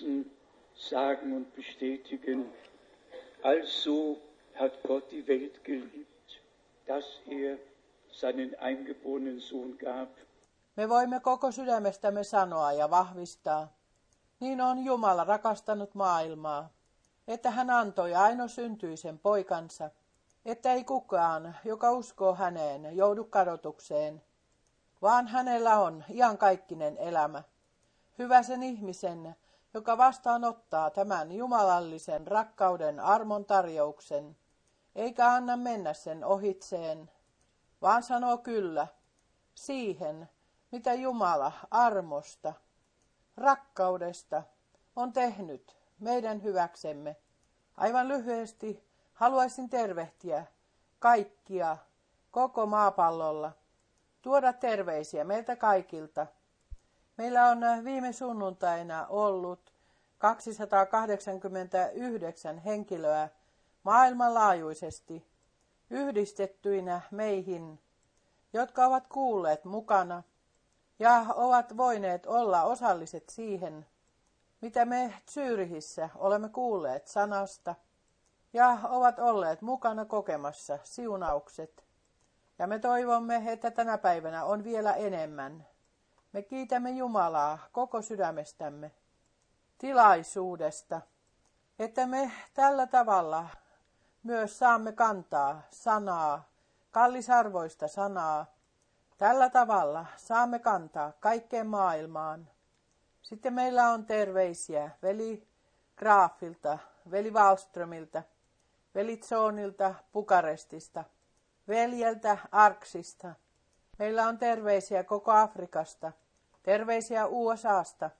Herzen sagen und bestätigen, also hat Gott die Welt geliebt, dass er seinen eingeborenen Sohn gab. Me voimme koko sydämestämme sanoa ja vahvistaa, niin on Jumala rakastanut maailmaa, että hän antoi ainoasyntyisen poikansa, että ei kukaan, joka uskoo häneen, joudu kadotukseen, vaan hänellä on iankaikkinen elämä. Hyvä sen ihmisen, joka vastaanottaa tämän jumalallisen rakkauden armon tarjouksen, eikä anna mennä sen ohitseen, vaan sanoo kyllä siihen, mitä Jumala armosta, rakkaudesta on tehnyt meidän hyväksemme. Aivan lyhyesti haluaisin tervehtiä kaikkia koko maapallolla, tuoda terveisiä meiltä kaikilta. Meillä on viime sunnuntaina ollut 289 henkilöä maailmanlaajuisesti yhdistettyinä meihin, jotka ovat kuulleet mukana ja ovat voineet olla osalliset siihen, mitä me Zyrihissä olemme kuulleet sanasta, ja ovat olleet mukana kokemassa siunaukset. Ja me toivomme, että tänä päivänä on vielä enemmän. Me kiitämme Jumalaa koko sydämestämme tilaisuudesta, että me tällä tavalla myös saamme kantaa sanaa, kallisarvoista sanaa. Tällä tavalla saamme kantaa kaikkeen maailmaan. Sitten meillä on terveisiä veli Graafilta, veli Wallströmiltä, veli Zoonilta Bukarestista, veljeltä Arksista. Meillä on terveisiä koko Afrikasta, terveisiä USAsta,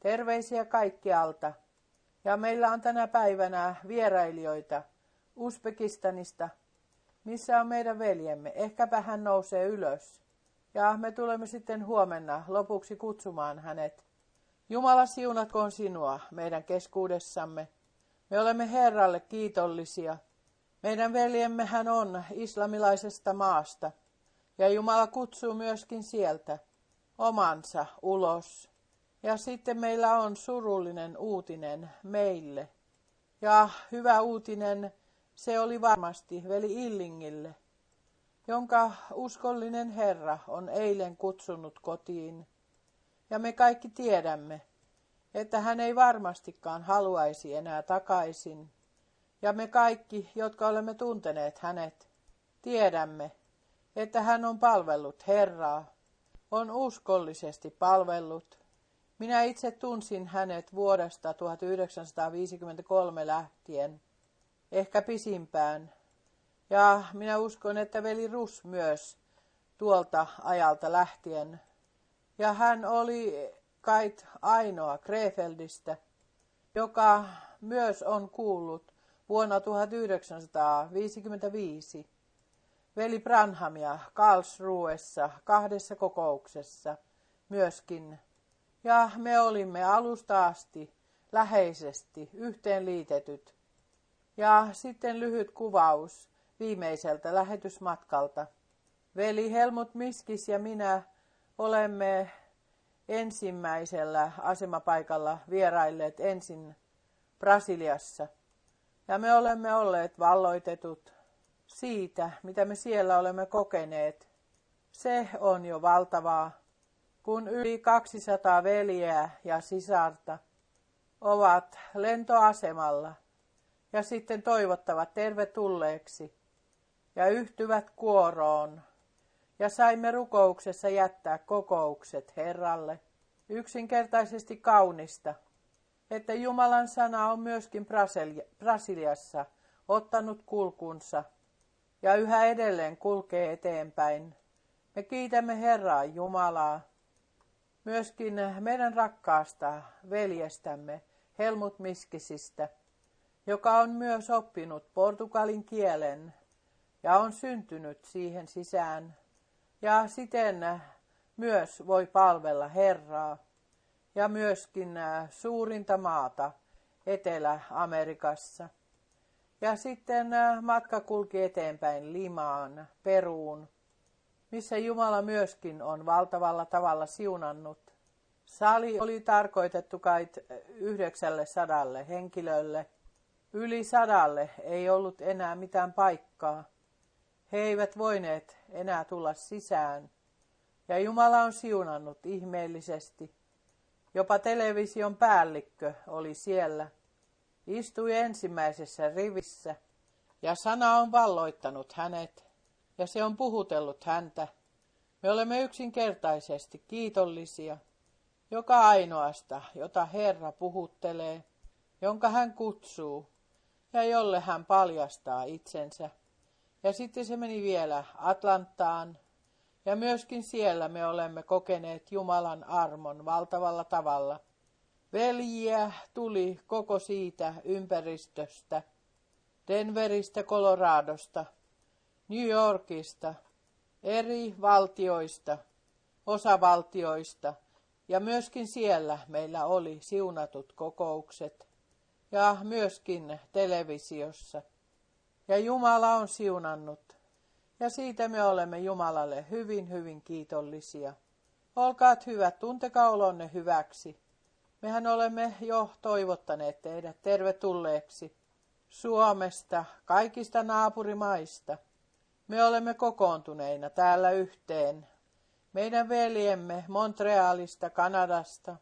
terveisiä kaikkialta. Ja meillä on tänä päivänä vierailijoita Uzbekistanista, missä on meidän veljemme. Ehkäpä hän nousee ylös. Ja me tulemme sitten huomenna lopuksi kutsumaan hänet. Jumala siunatkoon sinua meidän keskuudessamme. Me olemme Herralle kiitollisia. Meidän veljemme hän on islamilaisesta maasta. Ja Jumala kutsuu myöskin sieltä omansa ulos. Ja sitten meillä on surullinen uutinen meille. Ja hyvä uutinen se oli varmasti veli Illingille, jonka uskollinen Herra on eilen kutsunut kotiin. Ja me kaikki tiedämme, että hän ei varmastikaan haluaisi enää takaisin. Ja me kaikki, jotka olemme tunteneet hänet, tiedämme, että hän on palvellut Herraa, on uskollisesti palvellut. Minä itse tunsin hänet vuodesta 1953 lähtien ehkä pisimpään. Ja minä uskon, että veli Rus myös tuolta ajalta lähtien. Ja hän oli kait ainoa Krefeldistä, joka myös on kuullut vuonna 1955 veli Branhamia Karlsruessa kahdessa kokouksessa myöskin. Ja me olimme alusta asti läheisesti yhteenliitetyt ja sitten lyhyt kuvaus viimeiseltä lähetysmatkalta. Veli Helmut Miskis ja minä olemme ensimmäisellä asemapaikalla vierailleet ensin Brasiliassa. Ja me olemme olleet valloitetut siitä, mitä me siellä olemme kokeneet. Se on jo valtavaa, kun yli 200 veljeä ja sisarta ovat lentoasemalla – ja sitten toivottavat tervetulleeksi ja yhtyvät kuoroon. Ja saimme rukouksessa jättää kokoukset Herralle yksinkertaisesti kaunista, että Jumalan sana on myöskin Brasiliassa ottanut kulkunsa ja yhä edelleen kulkee eteenpäin. Me kiitämme Herraa Jumalaa, myöskin meidän rakkaasta veljestämme Helmut Miskisistä, joka on myös oppinut portugalin kielen ja on syntynyt siihen sisään ja siten myös voi palvella Herraa ja myöskin suurinta maata Etelä-Amerikassa. Ja sitten äh, matka kulki eteenpäin Limaan, Peruun, missä Jumala myöskin on valtavalla tavalla siunannut. Sali oli tarkoitettu kai yhdeksälle sadalle henkilölle. Yli sadalle ei ollut enää mitään paikkaa. He eivät voineet enää tulla sisään. Ja Jumala on siunannut ihmeellisesti. Jopa television päällikkö oli siellä. Istui ensimmäisessä rivissä. Ja sana on valloittanut hänet. Ja se on puhutellut häntä. Me olemme yksinkertaisesti kiitollisia joka ainoasta, jota Herra puhuttelee, jonka hän kutsuu ja jolle hän paljastaa itsensä. Ja sitten se meni vielä Atlantaan, ja myöskin siellä me olemme kokeneet Jumalan armon valtavalla tavalla. Veljiä tuli koko siitä ympäristöstä, Denveristä, Coloradosta, New Yorkista, eri valtioista, osavaltioista – ja myöskin siellä meillä oli siunatut kokoukset ja myöskin televisiossa. Ja Jumala on siunannut. Ja siitä me olemme Jumalalle hyvin, hyvin kiitollisia. Olkaat hyvät, tuntekaa olonne hyväksi. Mehän olemme jo toivottaneet teidät tervetulleeksi Suomesta, kaikista naapurimaista. Me olemme kokoontuneina täällä yhteen meidän veljemme Montrealista, Kanadasta,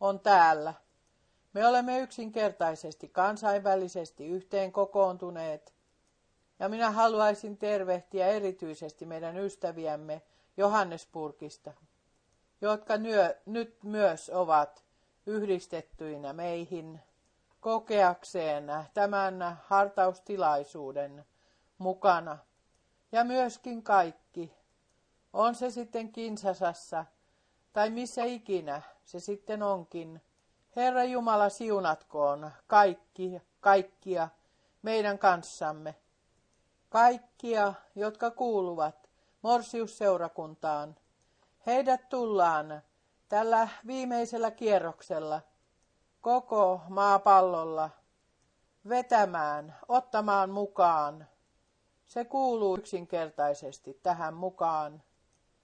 on täällä. Me olemme yksinkertaisesti kansainvälisesti yhteen kokoontuneet. Ja minä haluaisin tervehtiä erityisesti meidän ystäviämme Johannesburgista, jotka nyö, nyt myös ovat yhdistettyinä meihin kokeakseen tämän hartaustilaisuuden mukana. Ja myöskin kaikki on se sitten Kinsasassa tai missä ikinä se sitten onkin. Herra Jumala siunatkoon kaikki, kaikkia meidän kanssamme. Kaikkia, jotka kuuluvat Morsiusseurakuntaan. Heidät tullaan tällä viimeisellä kierroksella koko maapallolla vetämään, ottamaan mukaan. Se kuuluu yksinkertaisesti tähän mukaan.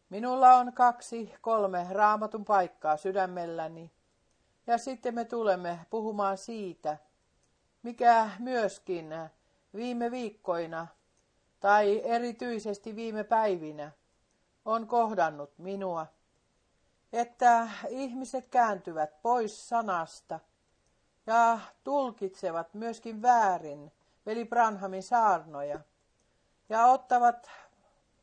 Minulla on kaksi, kolme raamatun paikkaa sydämelläni. Ja sitten me tulemme puhumaan siitä, mikä myöskin viime viikkoina tai erityisesti viime päivinä on kohdannut minua, että ihmiset kääntyvät pois sanasta ja tulkitsevat myöskin väärin veli Branhamin saarnoja ja ottavat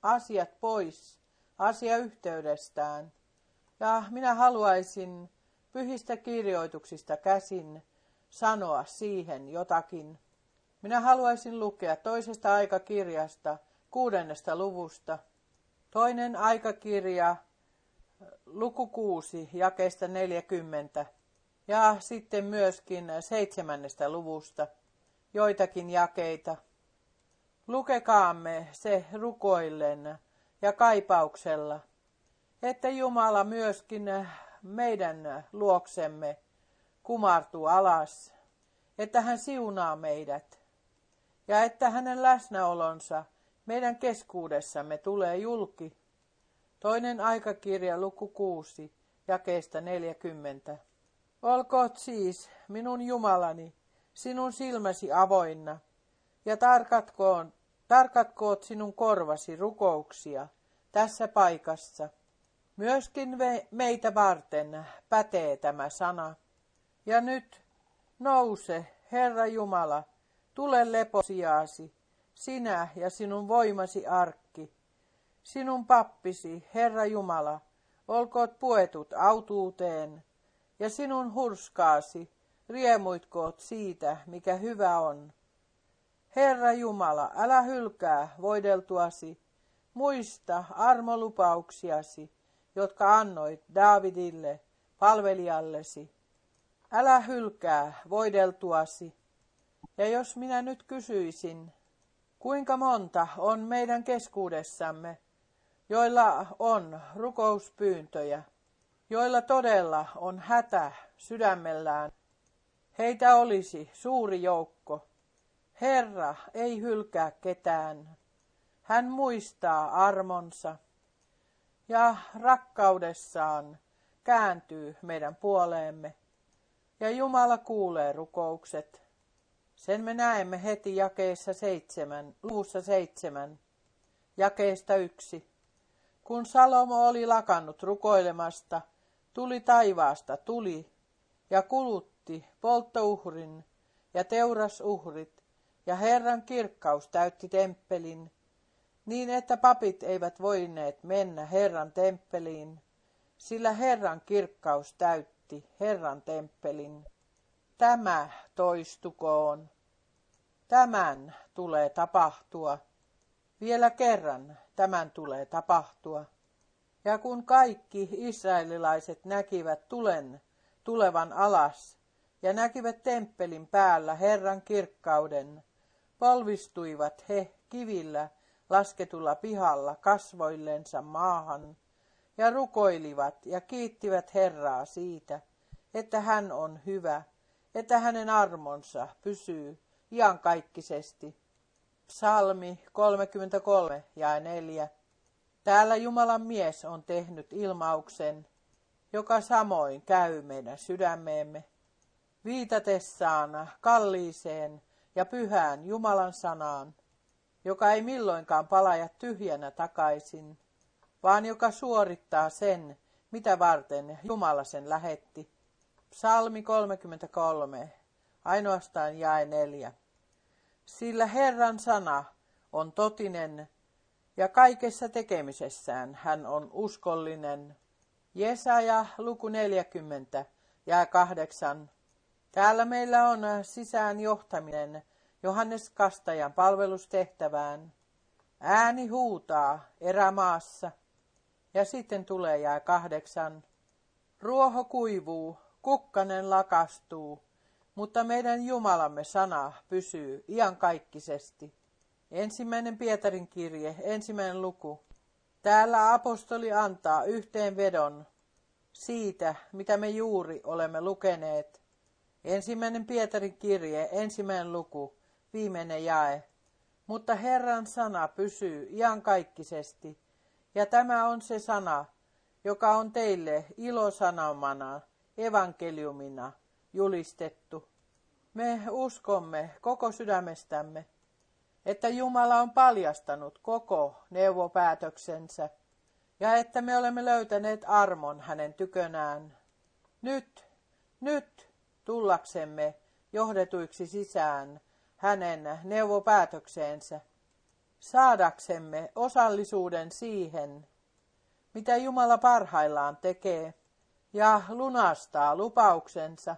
asiat pois asiayhteydestään. Ja minä haluaisin pyhistä kirjoituksista käsin sanoa siihen jotakin. Minä haluaisin lukea toisesta aikakirjasta kuudennesta luvusta. Toinen aikakirja, luku kuusi, jakeesta 40. Ja sitten myöskin seitsemännestä luvusta joitakin jakeita. Lukekaamme se rukoillen ja kaipauksella, että Jumala myöskin meidän luoksemme kumartuu alas, että hän siunaa meidät ja että hänen läsnäolonsa meidän keskuudessamme tulee julki. Toinen aikakirja luku 6, jakeesta 40. Olkoot siis minun Jumalani, sinun silmäsi avoinna, ja tarkatkoon Tarkatkoot sinun korvasi rukouksia tässä paikassa. Myöskin meitä varten pätee tämä sana. Ja nyt nouse, Herra Jumala, tule leposiaasi, sinä ja sinun voimasi arkki. Sinun pappisi, Herra Jumala, olkoot puetut autuuteen, ja sinun hurskaasi riemuitkoot siitä, mikä hyvä on. Herra Jumala, älä hylkää voideltuasi, muista armolupauksiasi, jotka annoit Daavidille, palvelijallesi. Älä hylkää voideltuasi. Ja jos minä nyt kysyisin, kuinka monta on meidän keskuudessamme, joilla on rukouspyyntöjä, joilla todella on hätä sydämellään, heitä olisi suuri joukko. Herra ei hylkää ketään. Hän muistaa armonsa ja rakkaudessaan kääntyy meidän puoleemme ja Jumala kuulee rukoukset. Sen me näemme heti jakeessa seitsemän, luussa seitsemän, jakeesta yksi. Kun Salomo oli lakannut rukoilemasta, tuli taivaasta tuli ja kulutti polttouhrin ja teurasuhrit, ja Herran kirkkaus täytti temppelin, niin että papit eivät voineet mennä Herran temppeliin, sillä Herran kirkkaus täytti Herran temppelin. Tämä toistukoon. Tämän tulee tapahtua. Vielä kerran tämän tulee tapahtua. Ja kun kaikki israelilaiset näkivät tulen tulevan alas ja näkivät temppelin päällä Herran kirkkauden, polvistuivat he kivillä lasketulla pihalla kasvoillensa maahan ja rukoilivat ja kiittivät Herraa siitä, että hän on hyvä, että hänen armonsa pysyy iankaikkisesti. Psalmi 33 ja 4. Täällä Jumalan mies on tehnyt ilmauksen, joka samoin käy meidän sydämeemme, viitatessaan kalliiseen ja pyhään Jumalan sanaan, joka ei milloinkaan palaja tyhjänä takaisin, vaan joka suorittaa sen, mitä varten Jumala sen lähetti. Psalmi 33, ainoastaan jae neljä. Sillä Herran sana on totinen ja kaikessa tekemisessään hän on uskollinen. Jesaja luku 40 ja 8. Täällä meillä on sisään johtaminen Johannes Kastajan palvelustehtävään. Ääni huutaa erämaassa. Ja sitten tulee jää kahdeksan. Ruoho kuivuu, kukkanen lakastuu, mutta meidän Jumalamme sana pysyy iankaikkisesti. Ensimmäinen Pietarin kirje, ensimmäinen luku. Täällä apostoli antaa yhteenvedon siitä, mitä me juuri olemme lukeneet. Ensimmäinen Pietarin kirje, ensimmäinen luku, viimeinen jae. Mutta Herran sana pysyy iankaikkisesti, ja tämä on se sana, joka on teille ilosanomana, evankeliumina julistettu. Me uskomme koko sydämestämme, että Jumala on paljastanut koko neuvopäätöksensä ja että me olemme löytäneet armon hänen tykönään. Nyt, nyt tullaksemme johdetuiksi sisään hänen neuvopäätökseensä, saadaksemme osallisuuden siihen, mitä Jumala parhaillaan tekee, ja lunastaa lupauksensa,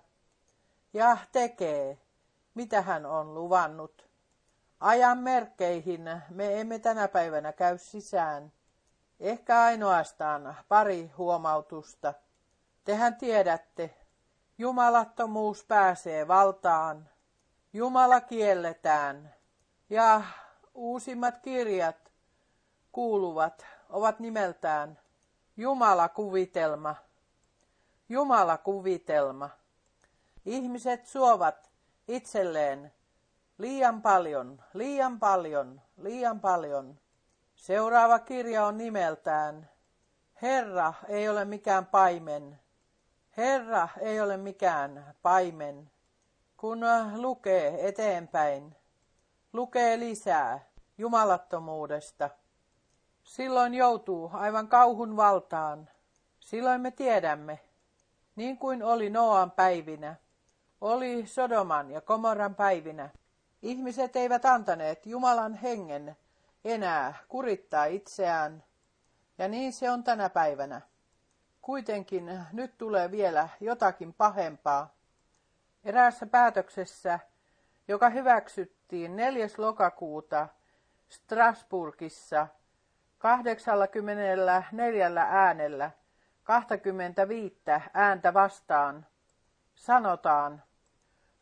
ja tekee, mitä hän on luvannut. Ajan merkkeihin me emme tänä päivänä käy sisään. Ehkä ainoastaan pari huomautusta. Tehän tiedätte, jumalattomuus pääsee valtaan Jumala kielletään ja uusimmat kirjat kuuluvat ovat nimeltään Jumalakuvitelma. Jumalakuvitelma. Ihmiset suovat itselleen liian paljon, liian paljon, liian paljon. Seuraava kirja on nimeltään Herra ei ole mikään paimen. Herra ei ole mikään paimen. Kun lukee eteenpäin, lukee lisää jumalattomuudesta, silloin joutuu aivan kauhun valtaan. Silloin me tiedämme, niin kuin oli Noan päivinä, oli Sodoman ja Komoran päivinä. Ihmiset eivät antaneet Jumalan hengen enää kurittaa itseään, ja niin se on tänä päivänä. Kuitenkin nyt tulee vielä jotakin pahempaa. Eräässä päätöksessä, joka hyväksyttiin 4. lokakuuta Strasburgissa 84 äänellä 25 ääntä vastaan, sanotaan,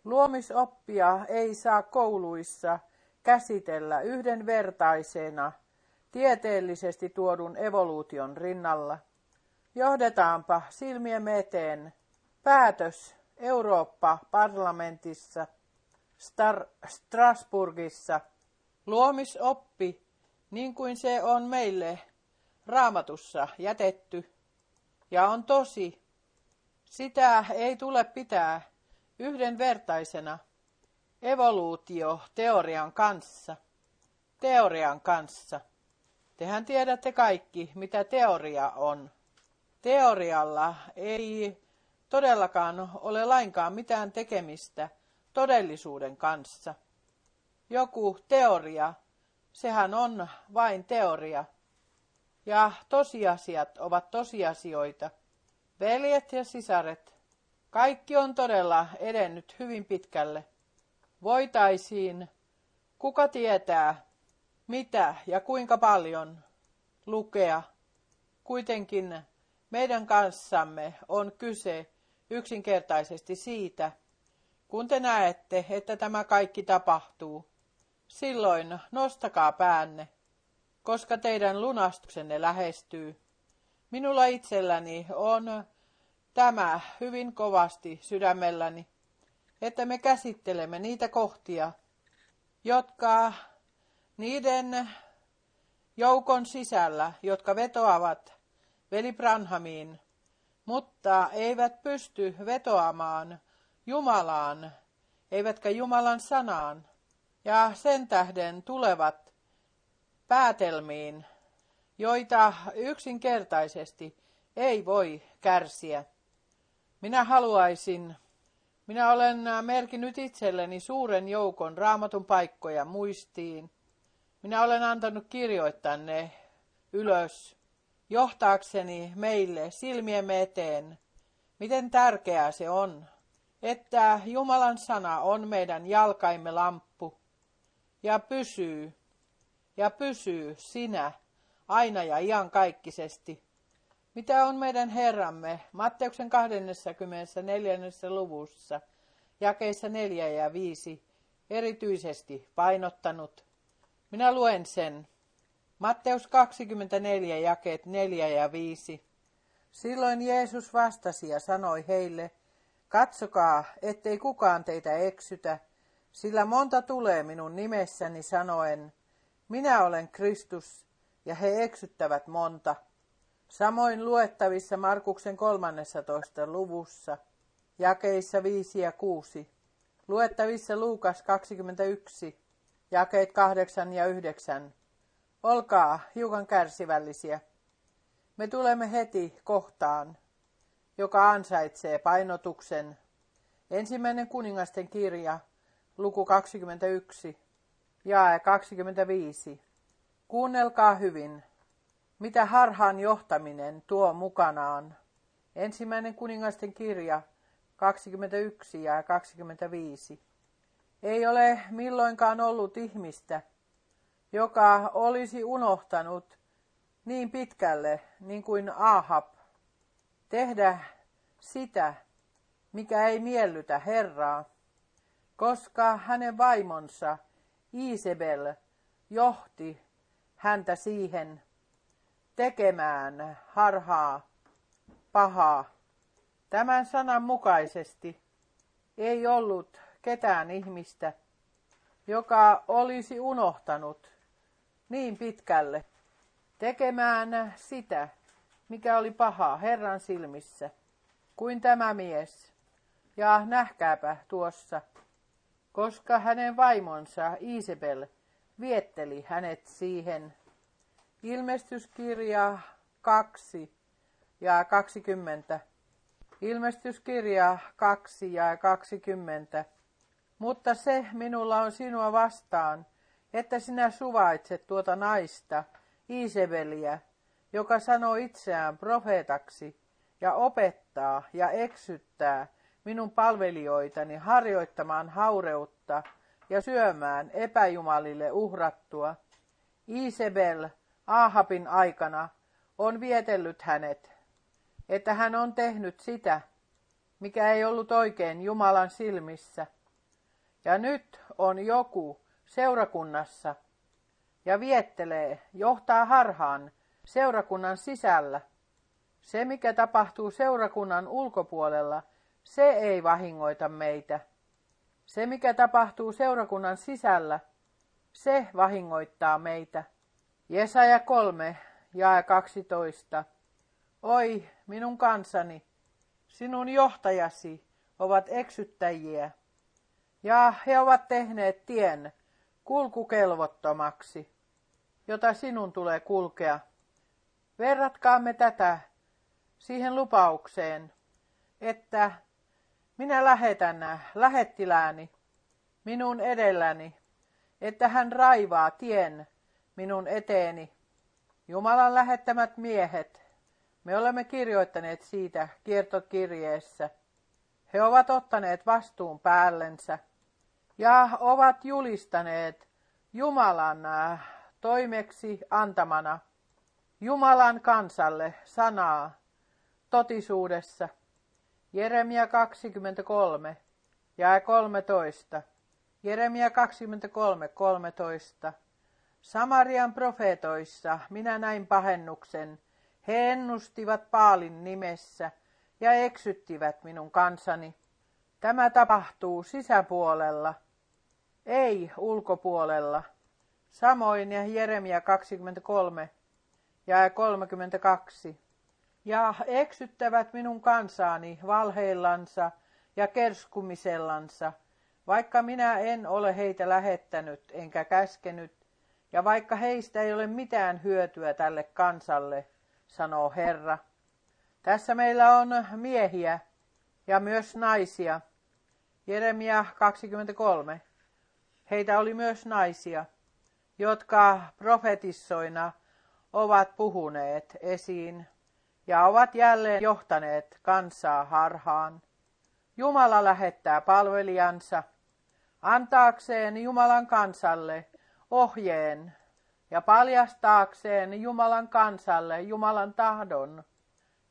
luomisoppia ei saa kouluissa käsitellä yhdenvertaisena tieteellisesti tuodun evoluution rinnalla. Johdetaanpa silmiemme eteen päätös Eurooppa-parlamentissa Star- Strasburgissa luomisoppi, niin kuin se on meille raamatussa jätetty, ja on tosi, Sitä ei tule pitää yhdenvertaisena evoluutio-teorian kanssa. Teorian kanssa. Tehän tiedätte kaikki, mitä teoria on. Teorialla ei todellakaan ole lainkaan mitään tekemistä todellisuuden kanssa. Joku teoria, sehän on vain teoria. Ja tosiasiat ovat tosiasioita. Veljet ja sisaret, kaikki on todella edennyt hyvin pitkälle. Voitaisiin, kuka tietää, mitä ja kuinka paljon lukea. Kuitenkin meidän kanssamme on kyse yksinkertaisesti siitä, kun te näette, että tämä kaikki tapahtuu. Silloin nostakaa päänne, koska teidän lunastuksenne lähestyy. Minulla itselläni on tämä hyvin kovasti sydämelläni, että me käsittelemme niitä kohtia, jotka niiden joukon sisällä, jotka vetoavat veli Branhamiin, mutta eivät pysty vetoamaan Jumalaan, eivätkä Jumalan sanaan, ja sen tähden tulevat päätelmiin, joita yksinkertaisesti ei voi kärsiä. Minä haluaisin, minä olen merkinnyt itselleni suuren joukon raamatun paikkoja muistiin. Minä olen antanut kirjoittaa ne ylös johtaakseni meille silmiemme eteen, miten tärkeää se on, että Jumalan sana on meidän jalkaimme lamppu ja pysyy, ja pysyy sinä aina ja iankaikkisesti, mitä on meidän Herramme Matteuksen 24. luvussa, jakeissa 4 ja 5, erityisesti painottanut. Minä luen sen. Matteus 24, jakeet 4 ja 5. Silloin Jeesus vastasi ja sanoi heille, katsokaa, ettei kukaan teitä eksytä, sillä monta tulee minun nimessäni sanoen, minä olen Kristus, ja he eksyttävät monta. Samoin luettavissa Markuksen 13. luvussa, jakeissa 5 ja 6. Luettavissa Luukas 21, jakeet 8 ja 9. Olkaa hiukan kärsivällisiä. Me tulemme heti kohtaan, joka ansaitsee painotuksen. Ensimmäinen kuningasten kirja, luku 21, jae 25. Kuunnelkaa hyvin, mitä harhaan johtaminen tuo mukanaan. Ensimmäinen kuningasten kirja, 21 ja 25. Ei ole milloinkaan ollut ihmistä, joka olisi unohtanut niin pitkälle niin kuin Ahab tehdä sitä, mikä ei miellytä Herraa, koska hänen vaimonsa Isabel johti häntä siihen tekemään harhaa, pahaa. Tämän sanan mukaisesti ei ollut ketään ihmistä, joka olisi unohtanut niin pitkälle tekemään sitä, mikä oli pahaa Herran silmissä, kuin tämä mies. Ja nähkääpä tuossa, koska hänen vaimonsa Isabel vietteli hänet siihen. Ilmestyskirja 2 ja 20. Ilmestyskirja 2 ja 20. Mutta se minulla on sinua vastaan, että sinä suvaitset tuota naista, Isabeliä, joka sanoo itseään profeetaksi ja opettaa ja eksyttää minun palvelijoitani harjoittamaan haureutta ja syömään epäjumalille uhrattua. Isabel Ahabin aikana on vietellyt hänet, että hän on tehnyt sitä, mikä ei ollut oikein Jumalan silmissä. Ja nyt on joku, seurakunnassa ja viettelee, johtaa harhaan seurakunnan sisällä. Se, mikä tapahtuu seurakunnan ulkopuolella, se ei vahingoita meitä. Se, mikä tapahtuu seurakunnan sisällä, se vahingoittaa meitä. Jesaja 3, jae 12. Oi, minun kansani, sinun johtajasi ovat eksyttäjiä, ja he ovat tehneet tien kulkukelvottomaksi, jota sinun tulee kulkea. Verratkaamme tätä siihen lupaukseen, että minä lähetän lähettilääni minun edelläni, että hän raivaa tien minun eteeni. Jumalan lähettämät miehet, me olemme kirjoittaneet siitä kiertokirjeessä. He ovat ottaneet vastuun päällensä ja ovat julistaneet Jumalan äh, toimeksi antamana Jumalan kansalle sanaa totisuudessa. Jeremia 23 ja 13. Jeremia 23, 13. Samarian profeetoissa minä näin pahennuksen. He ennustivat Paalin nimessä ja eksyttivät minun kansani. Tämä tapahtuu sisäpuolella, ei ulkopuolella. Samoin ja Jeremia 23 ja 32. Ja eksyttävät minun kansaani valheillansa ja kerskumisellansa, vaikka minä en ole heitä lähettänyt enkä käskenyt, ja vaikka heistä ei ole mitään hyötyä tälle kansalle, sanoo Herra. Tässä meillä on miehiä ja myös naisia. Jeremia 23. Heitä oli myös naisia, jotka profetissoina ovat puhuneet esiin ja ovat jälleen johtaneet kansaa harhaan. Jumala lähettää palvelijansa antaakseen Jumalan kansalle ohjeen ja paljastaakseen Jumalan kansalle Jumalan tahdon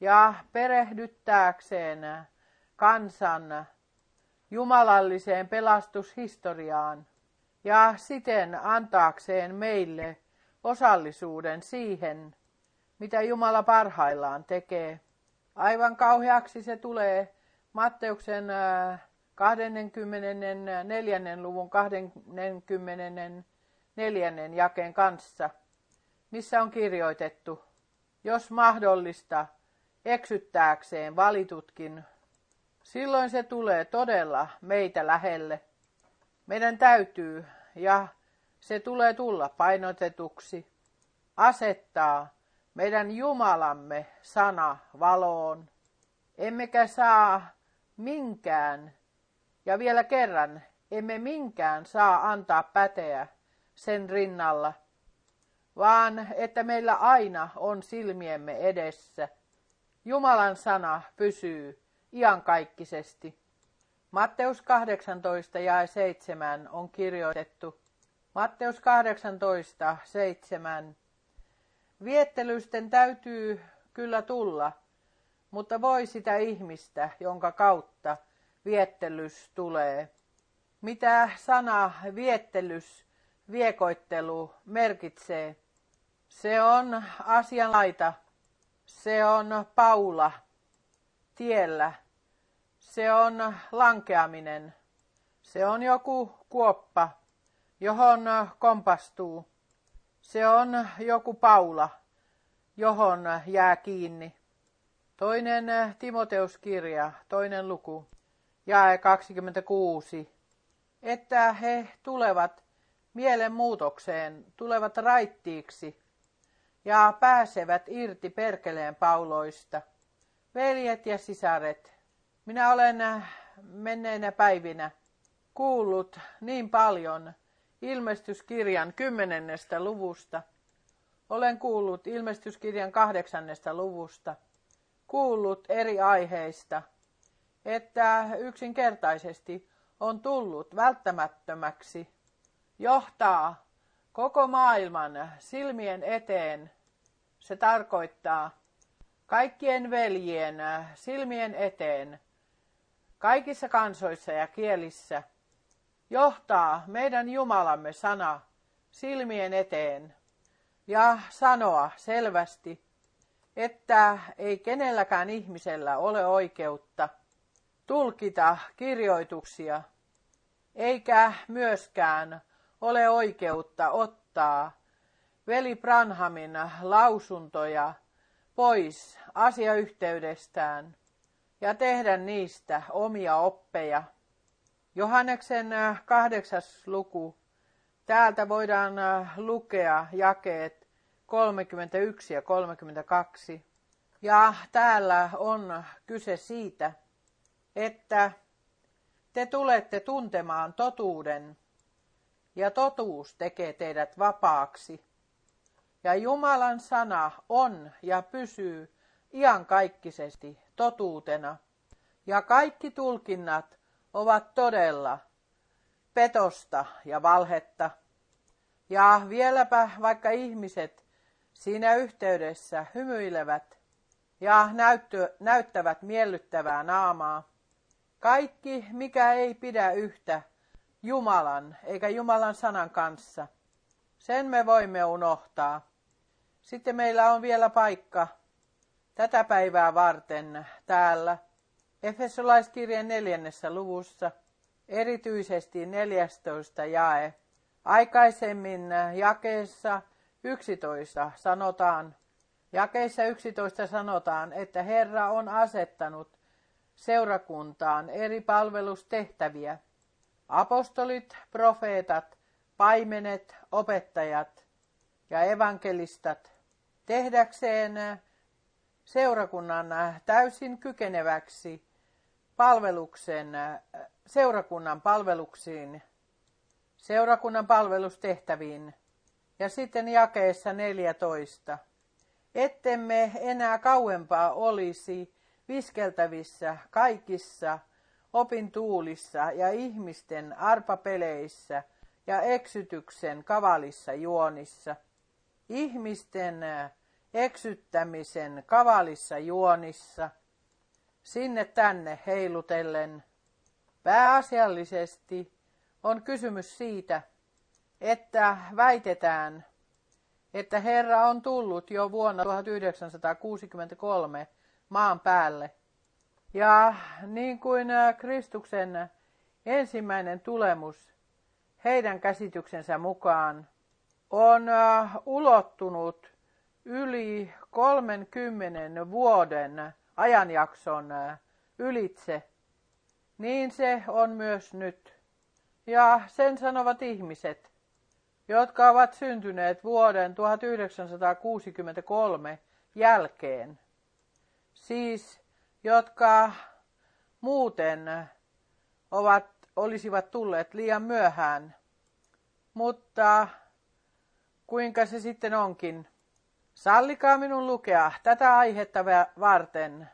ja perehdyttääkseen kansan jumalalliseen pelastushistoriaan ja siten antaakseen meille osallisuuden siihen, mitä Jumala parhaillaan tekee. Aivan kauheaksi se tulee Matteuksen äh, 24. luvun 20 neljännen jakeen kanssa, missä on kirjoitettu, jos mahdollista, eksyttääkseen valitutkin, silloin se tulee todella meitä lähelle. Meidän täytyy, ja se tulee tulla painotetuksi, asettaa meidän Jumalamme sana valoon. Emmekä saa minkään, ja vielä kerran, emme minkään saa antaa päteä sen rinnalla, vaan että meillä aina on silmiemme edessä. Jumalan sana pysyy iankaikkisesti. Matteus 18 ja 7 on kirjoitettu. Matteus 18, 7. Viettelysten täytyy kyllä tulla, mutta voi sitä ihmistä, jonka kautta viettelys tulee. Mitä sana viettelys, viekoittelu merkitsee? Se on asianlaita, se on paula tiellä, se on lankeaminen, se on joku kuoppa, johon kompastuu, se on joku paula, johon jää kiinni. Toinen Timoteuskirja, toinen luku, jae 26, että he tulevat mielenmuutokseen, tulevat raittiiksi ja pääsevät irti perkeleen pauloista. Veljet ja sisaret, minä olen menneinä päivinä kuullut niin paljon ilmestyskirjan kymmenennestä luvusta. Olen kuullut ilmestyskirjan kahdeksannesta luvusta – kuullut eri aiheista, että yksinkertaisesti on tullut välttämättömäksi johtaa koko maailman silmien eteen. Se tarkoittaa kaikkien veljien silmien eteen, kaikissa kansoissa ja kielissä, johtaa meidän Jumalamme sana silmien eteen ja sanoa selvästi, että ei kenelläkään ihmisellä ole oikeutta tulkita kirjoituksia, eikä myöskään ole oikeutta ottaa veli Branhamin lausuntoja pois asiayhteydestään ja tehdä niistä omia oppeja. Johanneksen äh, kahdeksas luku. Täältä voidaan äh, lukea jakeet 31 ja 32. Ja täällä on kyse siitä, että te tulette tuntemaan totuuden, ja totuus tekee teidät vapaaksi. Ja Jumalan sana on ja pysyy iankaikkisesti totuutena, ja kaikki tulkinnat ovat todella petosta ja valhetta. Ja vieläpä vaikka ihmiset siinä yhteydessä hymyilevät ja näyttö, näyttävät miellyttävää naamaa, kaikki, mikä ei pidä yhtä Jumalan eikä Jumalan sanan kanssa, sen me voimme unohtaa. Sitten meillä on vielä paikka tätä päivää varten täällä Efesolaiskirjan neljännessä luvussa, erityisesti 14 jae. Aikaisemmin jakeessa 11 sanotaan, jakeessa 11 sanotaan, että Herra on asettanut seurakuntaan eri palvelustehtäviä. Apostolit, profeetat, paimenet, opettajat ja evankelistat tehdäkseen seurakunnan täysin kykeneväksi palveluksen, seurakunnan palveluksiin, seurakunnan palvelustehtäviin. Ja sitten jakeessa 14. Ettemme enää kauempaa olisi viskeltävissä kaikissa opintuulissa ja ihmisten arpapeleissä ja eksytyksen kavalissa juonissa. Ihmisten eksyttämisen kavalissa juonissa, sinne tänne heilutellen. Pääasiallisesti on kysymys siitä, että väitetään, että Herra on tullut jo vuonna 1963 maan päälle. Ja niin kuin äh, Kristuksen ensimmäinen tulemus heidän käsityksensä mukaan on äh, ulottunut yli 30 vuoden ajanjakson äh, ylitse, niin se on myös nyt. Ja sen sanovat ihmiset, jotka ovat syntyneet vuoden 1963 jälkeen. Siis, jotka muuten ovat, olisivat tulleet liian myöhään. Mutta kuinka se sitten onkin? Sallikaa minun lukea tätä aihetta varten,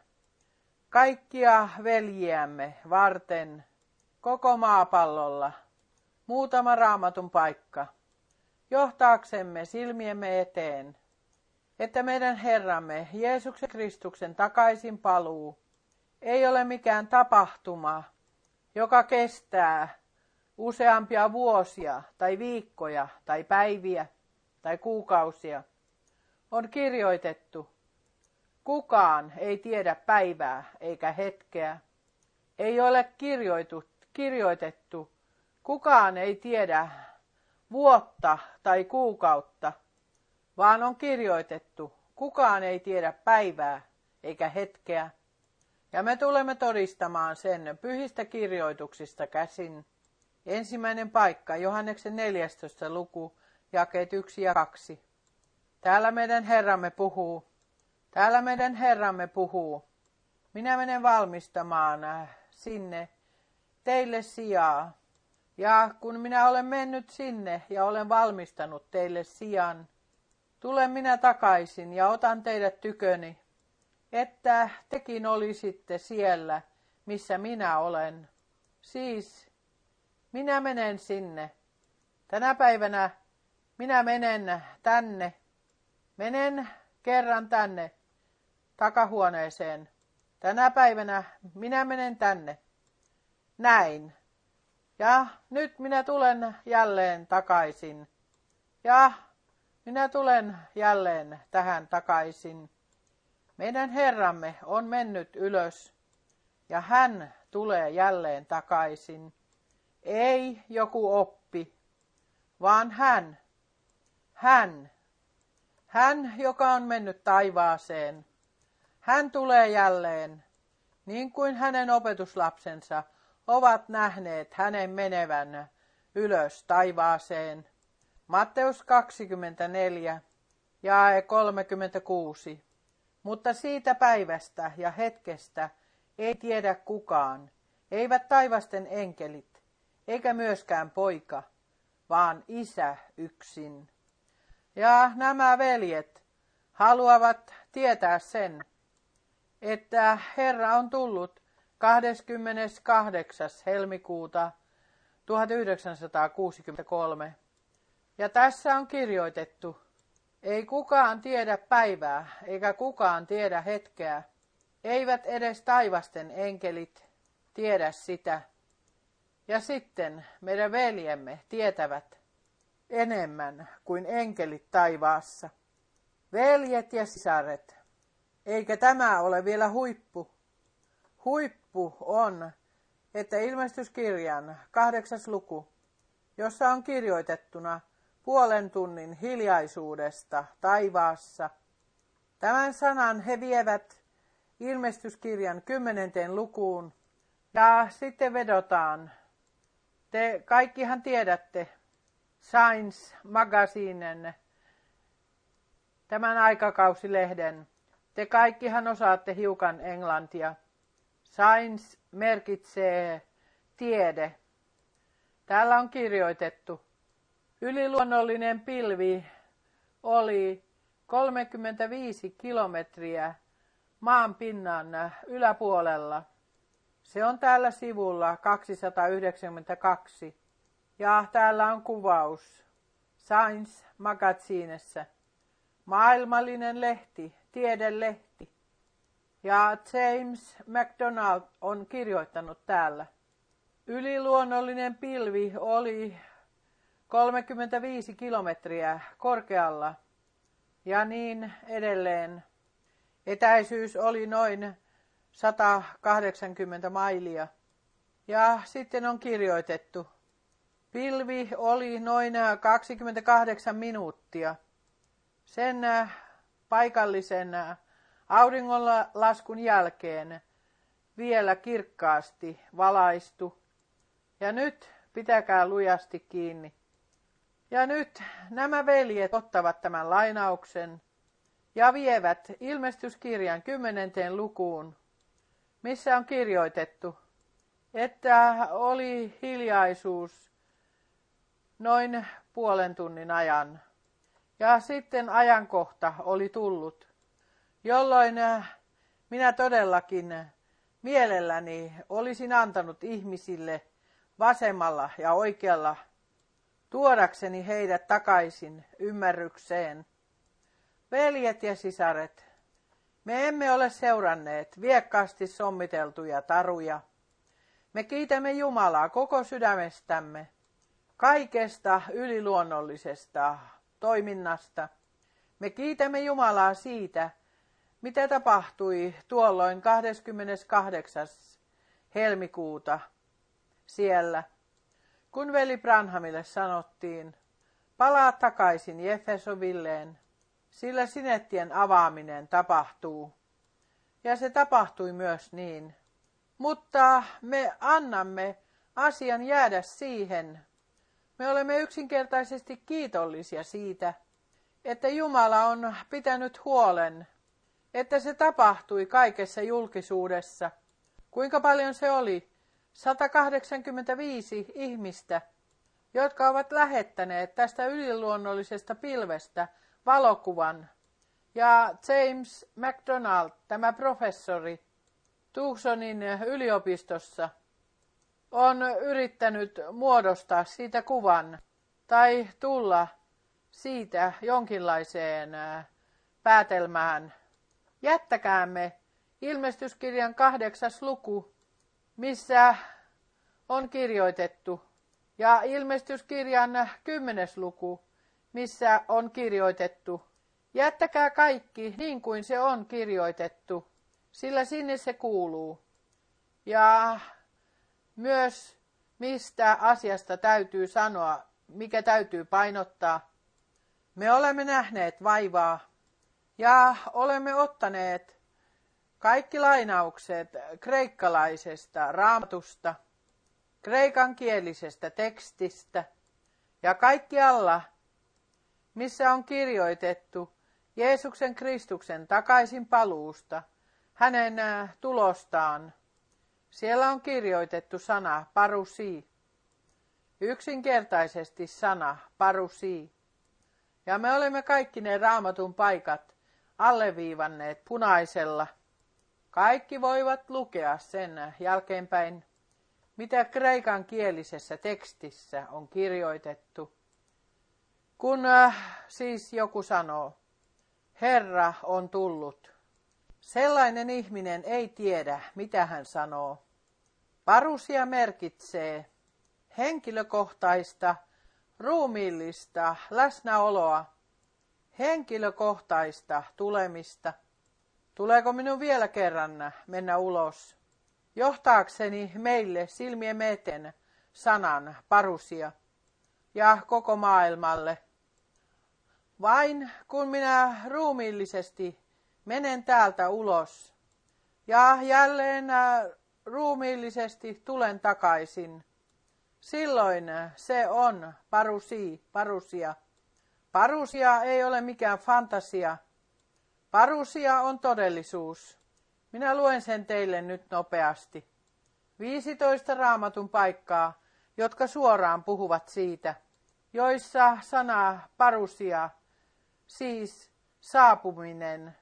kaikkia veljiämme varten, koko maapallolla, muutama raamatun paikka, johtaaksemme silmiemme eteen, että meidän Herramme Jeesuksen Kristuksen takaisin paluu ei ole mikään tapahtuma, joka kestää useampia vuosia tai viikkoja tai päiviä tai kuukausia – on kirjoitettu, kukaan ei tiedä päivää eikä hetkeä. Ei ole kirjoitettu, kukaan ei tiedä vuotta tai kuukautta, vaan on kirjoitettu, kukaan ei tiedä päivää eikä hetkeä. Ja me tulemme todistamaan sen pyhistä kirjoituksista käsin. Ensimmäinen paikka, Johanneksen 14. luku, jakeet 1 ja 2. Täällä meidän Herramme puhuu. Täällä meidän Herramme puhuu. Minä menen valmistamaan äh, sinne teille sijaa. Ja kun minä olen mennyt sinne ja olen valmistanut teille sijan, tulen minä takaisin ja otan teidät tyköni, että tekin olisitte siellä, missä minä olen. Siis minä menen sinne. Tänä päivänä minä menen tänne Menen kerran tänne takahuoneeseen. Tänä päivänä minä menen tänne. Näin. Ja nyt minä tulen jälleen takaisin. Ja minä tulen jälleen tähän takaisin. Meidän Herramme on mennyt ylös ja hän tulee jälleen takaisin. Ei joku oppi, vaan hän, hän hän, joka on mennyt taivaaseen, hän tulee jälleen niin kuin hänen opetuslapsensa ovat nähneet hänen menevän ylös taivaaseen. Matteus 24 ja 36. Mutta siitä päivästä ja hetkestä ei tiedä kukaan, eivät taivasten enkelit, eikä myöskään poika, vaan isä yksin. Ja nämä veljet haluavat tietää sen, että Herra on tullut 28. helmikuuta 1963. Ja tässä on kirjoitettu, ei kukaan tiedä päivää, eikä kukaan tiedä hetkeä, eivät edes taivasten enkelit tiedä sitä. Ja sitten meidän veljemme tietävät enemmän kuin enkelit taivaassa. Veljet ja sisaret, eikä tämä ole vielä huippu. Huippu on, että ilmestyskirjan kahdeksas luku, jossa on kirjoitettuna puolen tunnin hiljaisuudesta taivaassa. Tämän sanan he vievät ilmestyskirjan kymmenenteen lukuun ja sitten vedotaan. Te kaikkihan tiedätte Science Magazinen, tämän aikakausilehden. Te kaikkihan osaatte hiukan englantia. Science merkitsee tiede. Täällä on kirjoitettu. Yliluonnollinen pilvi oli 35 kilometriä maan pinnan yläpuolella. Se on täällä sivulla 292. Ja täällä on kuvaus Science Magazinessa. Maailmallinen lehti, tiedelehti. Ja James MacDonald on kirjoittanut täällä. Yliluonnollinen pilvi oli 35 kilometriä korkealla ja niin edelleen. Etäisyys oli noin 180 mailia. Ja sitten on kirjoitettu. Pilvi oli noin 28 minuuttia. Sen paikallisen auringonlaskun jälkeen vielä kirkkaasti valaistu. Ja nyt pitäkää lujasti kiinni. Ja nyt nämä veljet ottavat tämän lainauksen ja vievät ilmestyskirjan kymmenenteen lukuun, missä on kirjoitettu, että oli hiljaisuus noin puolen tunnin ajan. Ja sitten ajankohta oli tullut, jolloin äh, minä todellakin mielelläni olisin antanut ihmisille vasemmalla ja oikealla tuodakseni heidät takaisin ymmärrykseen. Veljet ja sisaret, me emme ole seuranneet viekkaasti sommiteltuja taruja. Me kiitämme Jumalaa koko sydämestämme, kaikesta yliluonnollisesta toiminnasta. Me kiitämme Jumalaa siitä, mitä tapahtui tuolloin 28. helmikuuta siellä, kun veli Branhamille sanottiin, palaa takaisin Jefesovilleen, sillä sinettien avaaminen tapahtuu. Ja se tapahtui myös niin. Mutta me annamme asian jäädä siihen. Me olemme yksinkertaisesti kiitollisia siitä, että Jumala on pitänyt huolen, että se tapahtui kaikessa julkisuudessa. Kuinka paljon se oli? 185 ihmistä, jotka ovat lähettäneet tästä yliluonnollisesta pilvestä valokuvan. Ja James MacDonald, tämä professori Tucsonin yliopistossa, on yrittänyt muodostaa siitä kuvan tai tulla siitä jonkinlaiseen päätelmään. Jättäkäämme ilmestyskirjan kahdeksas luku, missä on kirjoitettu, ja ilmestyskirjan kymmenes luku, missä on kirjoitettu, jättäkää kaikki niin kuin se on kirjoitettu, sillä sinne se kuuluu. Ja myös mistä asiasta täytyy sanoa, mikä täytyy painottaa. Me olemme nähneet vaivaa ja olemme ottaneet Kaikki lainaukset kreikkalaisesta raamatusta, kreikan kielisestä tekstistä ja kaikki alla, missä on kirjoitettu Jeesuksen Kristuksen takaisin paluusta, hänen äh, tulostaan. Siellä on kirjoitettu sana parusi. Yksinkertaisesti sana parusi. Ja me olemme kaikki ne raamatun paikat alleviivanneet punaisella. Kaikki voivat lukea sen jälkeenpäin, mitä kreikan kielisessä tekstissä on kirjoitettu. Kun äh, siis joku sanoo, Herra on tullut, sellainen ihminen ei tiedä, mitä hän sanoo. Parusia merkitsee henkilökohtaista, ruumiillista läsnäoloa, henkilökohtaista tulemista. Tuleeko minun vielä kerran mennä ulos, johtaakseni meille silmien eteen sanan parusia ja koko maailmalle. Vain kun minä ruumiillisesti menen täältä ulos ja jälleen äh, ruumiillisesti tulen takaisin, silloin se on parusi, parusia. Parusia ei ole mikään fantasia. Parusia on todellisuus. Minä luen sen teille nyt nopeasti. 15 raamatun paikkaa, jotka suoraan puhuvat siitä, joissa sana parusia, siis saapuminen,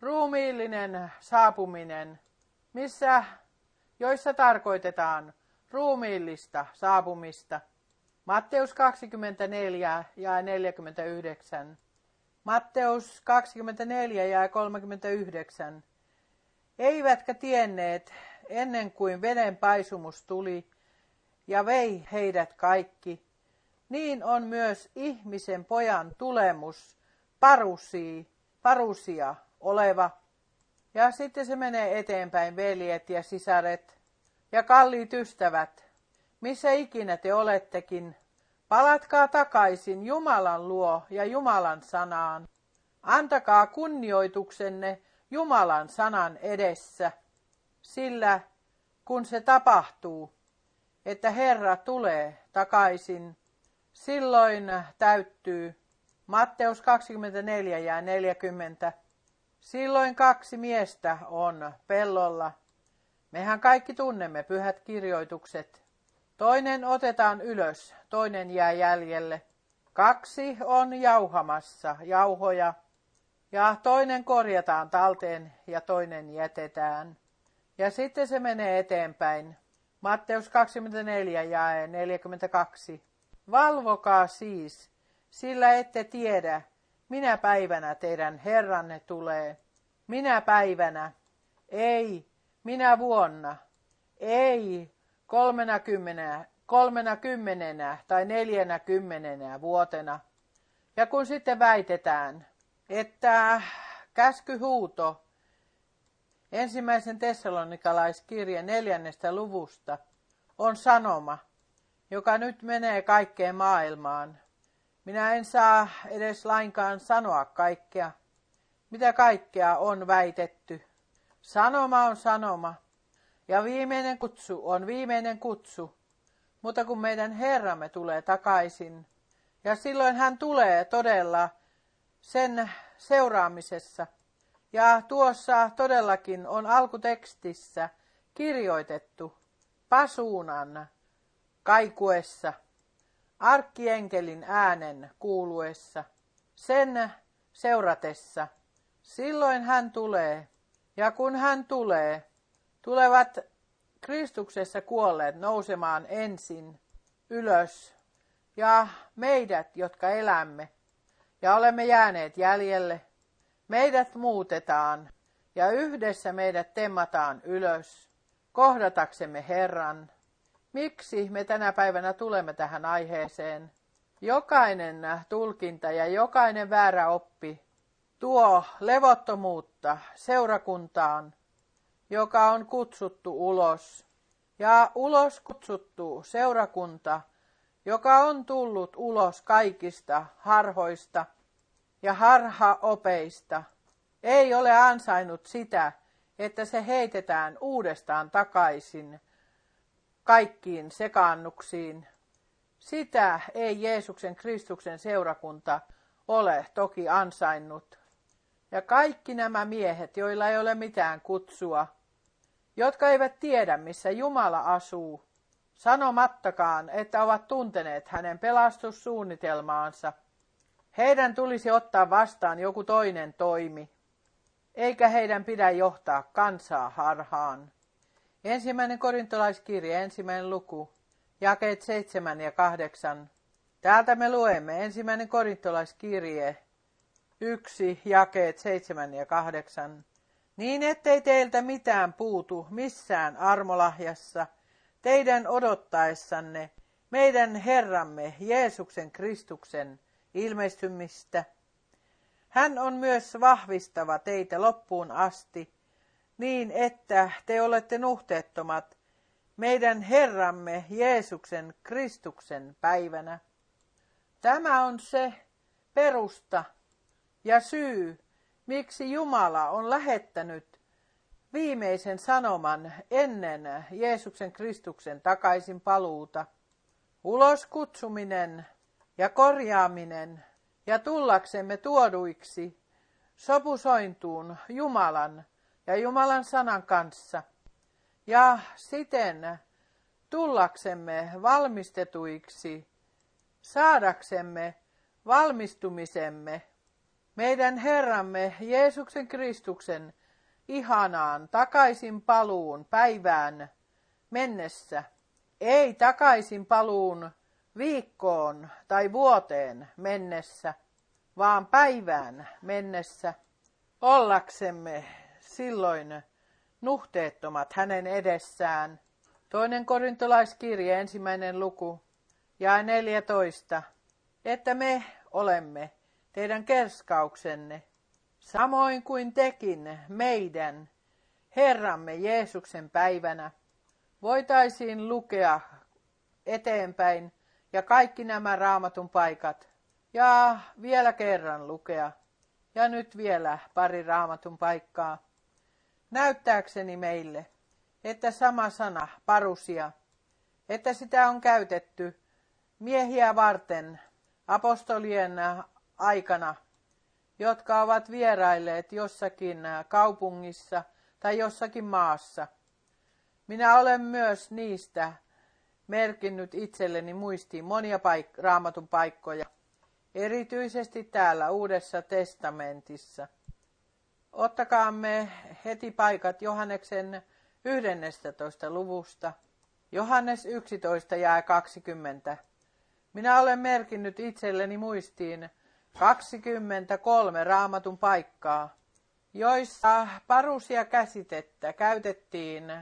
ruumiillinen saapuminen, missä, joissa tarkoitetaan ruumiillista saapumista. Matteus 24 ja 49. Matteus 24 ja 39. Eivätkä tienneet ennen kuin veden paisumus tuli ja vei heidät kaikki, niin on myös ihmisen pojan tulemus parusi, parusia oleva. Ja sitten se menee eteenpäin, veljet ja sisaret ja kalliit ystävät, missä ikinä te olettekin, palatkaa takaisin Jumalan luo ja Jumalan sanaan. Antakaa kunnioituksenne Jumalan sanan edessä, sillä kun se tapahtuu, että Herra tulee takaisin, silloin täyttyy Matteus 24 ja 40. Silloin kaksi miestä on pellolla. Mehän kaikki tunnemme pyhät kirjoitukset. Toinen otetaan ylös, toinen jää jäljelle. Kaksi on jauhamassa jauhoja ja toinen korjataan talteen ja toinen jätetään. Ja sitten se menee eteenpäin. Matteus 24 ja 42. Valvokaa siis, sillä ette tiedä, minä päivänä teidän Herranne tulee. Minä päivänä, ei, minä vuonna, ei, kolmena kymmenenä, kolmena kymmenenä tai neljänä kymmenenä vuotena. Ja kun sitten väitetään, että käskyhuuto ensimmäisen tessalonikalaiskirjan neljännestä luvusta on sanoma, joka nyt menee kaikkeen maailmaan. Minä en saa edes lainkaan sanoa kaikkea, mitä kaikkea on väitetty. Sanoma on sanoma, ja viimeinen kutsu on viimeinen kutsu. Mutta kun meidän Herramme tulee takaisin, ja silloin hän tulee todella sen seuraamisessa. Ja tuossa todellakin on alkutekstissä kirjoitettu pasuunan kaikuessa, arkkienkelin äänen kuuluessa, sen seuratessa. Silloin hän tulee, ja kun hän tulee, tulevat Kristuksessa kuolleet nousemaan ensin ylös, ja meidät, jotka elämme, ja olemme jääneet jäljelle, meidät muutetaan, ja yhdessä meidät temmataan ylös, kohdataksemme Herran. Miksi me tänä päivänä tulemme tähän aiheeseen? Jokainen tulkinta ja jokainen väärä oppi tuo levottomuutta seurakuntaan, joka on kutsuttu ulos. Ja ulos kutsuttu seurakunta, joka on tullut ulos kaikista harhoista ja harhaopeista, ei ole ansainnut sitä, että se heitetään uudestaan takaisin kaikkiin sekaannuksiin. Sitä ei Jeesuksen Kristuksen seurakunta ole toki ansainnut. Ja kaikki nämä miehet, joilla ei ole mitään kutsua, jotka eivät tiedä, missä Jumala asuu, sanomattakaan, että ovat tunteneet hänen pelastussuunnitelmaansa, heidän tulisi ottaa vastaan joku toinen toimi, eikä heidän pidä johtaa kansaa harhaan. Ensimmäinen korintolaiskirja, ensimmäinen luku, jakeet 7 ja 8. Täältä me luemme ensimmäinen korintolaiskirje, yksi jakeet 7 ja 8. Niin ettei teiltä mitään puutu missään armolahjassa, teidän odottaessanne meidän Herramme Jeesuksen Kristuksen ilmestymistä. Hän on myös vahvistava teitä loppuun asti, niin että te olette nuhteettomat meidän Herramme Jeesuksen Kristuksen päivänä. Tämä on se perusta ja syy, miksi Jumala on lähettänyt viimeisen sanoman ennen Jeesuksen Kristuksen takaisin paluuta. Ulos kutsuminen ja korjaaminen ja tullaksemme tuoduiksi sopusointuun Jumalan ja Jumalan sanan kanssa ja siten tullaksemme valmistetuiksi, saadaksemme valmistumisemme meidän Herramme Jeesuksen Kristuksen ihanaan takaisin paluun päivään mennessä, ei takaisin paluun viikkoon tai vuoteen mennessä, vaan päivään mennessä, ollaksemme silloin nuhteettomat hänen edessään. Toinen korintolaiskirje, ensimmäinen luku, ja 14, että me olemme teidän kerskauksenne, samoin kuin tekin meidän, Herramme Jeesuksen päivänä, voitaisiin lukea eteenpäin ja kaikki nämä raamatun paikat. Ja vielä kerran lukea. Ja nyt vielä pari raamatun paikkaa. Näyttääkseni meille, että sama sana, parusia, että sitä on käytetty miehiä varten apostolien aikana, jotka ovat vierailleet jossakin kaupungissa tai jossakin maassa. Minä olen myös niistä merkinnyt itselleni muistiin monia paik- raamatun paikkoja, erityisesti täällä Uudessa testamentissa. Ottakaamme heti paikat Johanneksen 11. luvusta. Johannes 11 jää 20. Minä olen merkinnyt itselleni muistiin 23 raamatun paikkaa, joissa parusia käsitettä käytettiin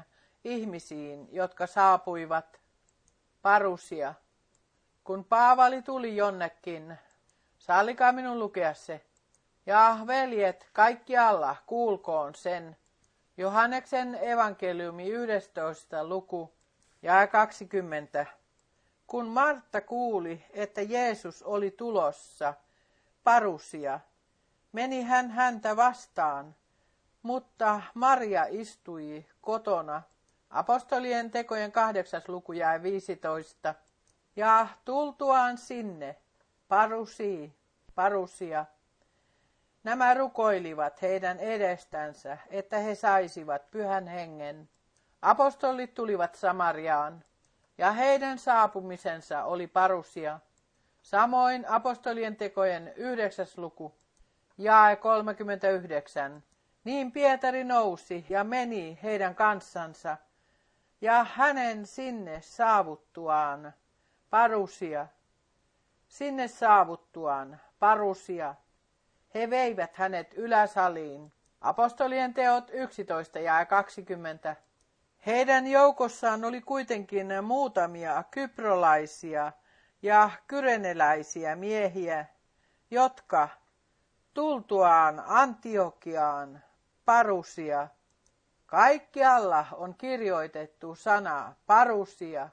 ihmisiin, jotka saapuivat parusia. Kun Paavali tuli jonnekin, sallikaa minun lukea se. Ja veljet, kaikkialla kuulkoon sen. Johanneksen evankeliumi 11. luku ja 20. Kun Martta kuuli, että Jeesus oli tulossa, parusia, meni hän häntä vastaan, mutta Maria istui kotona Apostolien tekojen kahdeksas luku jäi 15. Ja tultuaan sinne, parusi, parusia, nämä rukoilivat heidän edestänsä, että he saisivat pyhän hengen. Apostolit tulivat Samariaan, ja heidän saapumisensa oli parusia. Samoin apostolien tekojen yhdeksäs luku, jae 39. Niin Pietari nousi ja meni heidän kanssansa, ja hänen sinne saavuttuaan parusia, sinne saavuttuaan parusia, he veivät hänet yläsaliin. Apostolien teot 11 ja 20. Heidän joukossaan oli kuitenkin muutamia kyprolaisia ja kyreneläisiä miehiä, jotka tultuaan Antiokiaan parusia Kaikkialla on kirjoitettu sana parusia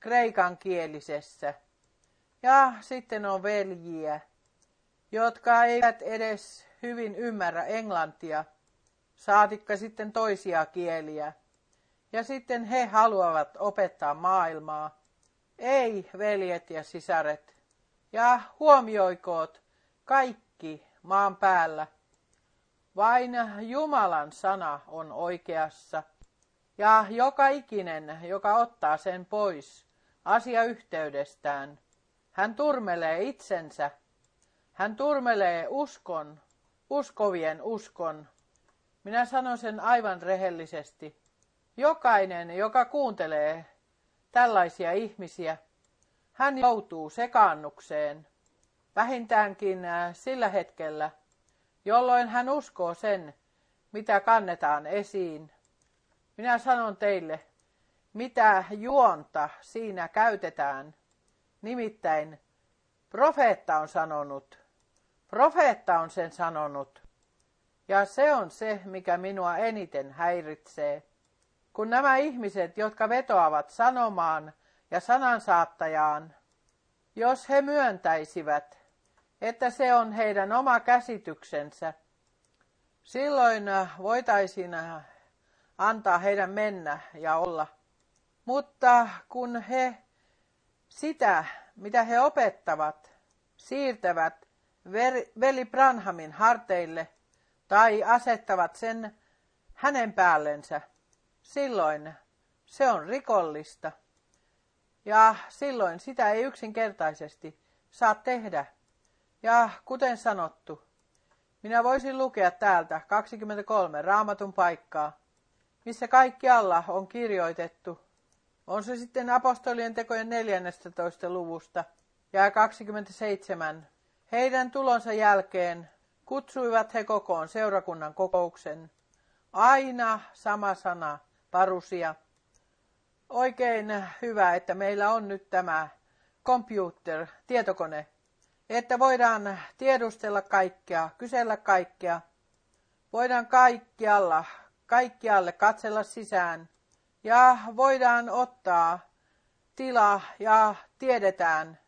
kreikan kielisessä. Ja sitten on veljiä, jotka eivät edes hyvin ymmärrä englantia, saatikka sitten toisia kieliä. Ja sitten he haluavat opettaa maailmaa. Ei, veljet ja sisaret. Ja huomioikoot kaikki maan päällä. Vain Jumalan sana on oikeassa. Ja joka ikinen, joka ottaa sen pois asiayhteydestään, hän turmelee itsensä. Hän turmelee uskon, uskovien uskon. Minä sanon sen aivan rehellisesti. Jokainen, joka kuuntelee tällaisia ihmisiä, hän joutuu sekaannukseen vähintäänkin äh, sillä hetkellä, jolloin hän uskoo sen, mitä kannetaan esiin. Minä sanon teille, mitä juonta siinä käytetään. Nimittäin profeetta on sanonut, profeetta on sen sanonut. Ja se on se, mikä minua eniten häiritsee. Kun nämä ihmiset, jotka vetoavat sanomaan ja sanansaattajaan, jos he myöntäisivät, että se on heidän oma käsityksensä, silloin äh, voitaisiin äh, antaa heidän mennä ja olla. Mutta kun he sitä, mitä he opettavat, siirtävät veli Branhamin harteille tai asettavat sen hänen päällensä, silloin se on rikollista. Ja silloin sitä ei yksinkertaisesti saa tehdä. Ja kuten sanottu, minä voisin lukea täältä 23 raamatun paikkaa, missä kaikki alla on kirjoitettu. On se sitten apostolien tekojen 14. luvusta ja 27. Heidän tulonsa jälkeen kutsuivat he kokoon seurakunnan kokouksen. Aina sama sana, parusia. Oikein hyvä, että meillä on nyt tämä computer, tietokone, että voidaan tiedustella kaikkea, kysellä kaikkea. Voidaan kaikkialla, kaikkialle katsella sisään ja voidaan ottaa tila ja tiedetään.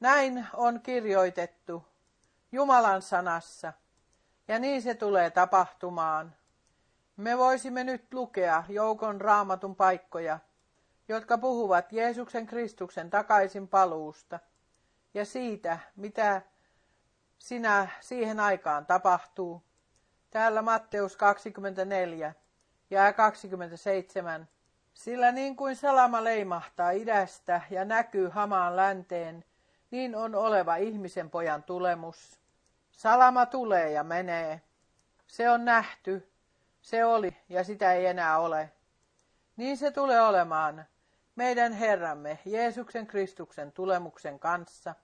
Näin on kirjoitettu Jumalan sanassa ja niin se tulee tapahtumaan. Me voisimme nyt lukea joukon raamatun paikkoja, jotka puhuvat Jeesuksen Kristuksen takaisin paluusta ja siitä, mitä sinä siihen aikaan tapahtuu. Täällä Matteus 24 ja 27. Sillä niin kuin salama leimahtaa idästä ja näkyy hamaan länteen, niin on oleva ihmisen pojan tulemus. Salama tulee ja menee. Se on nähty, se oli ja sitä ei enää ole. Niin se tulee olemaan meidän Herramme Jeesuksen Kristuksen tulemuksen kanssa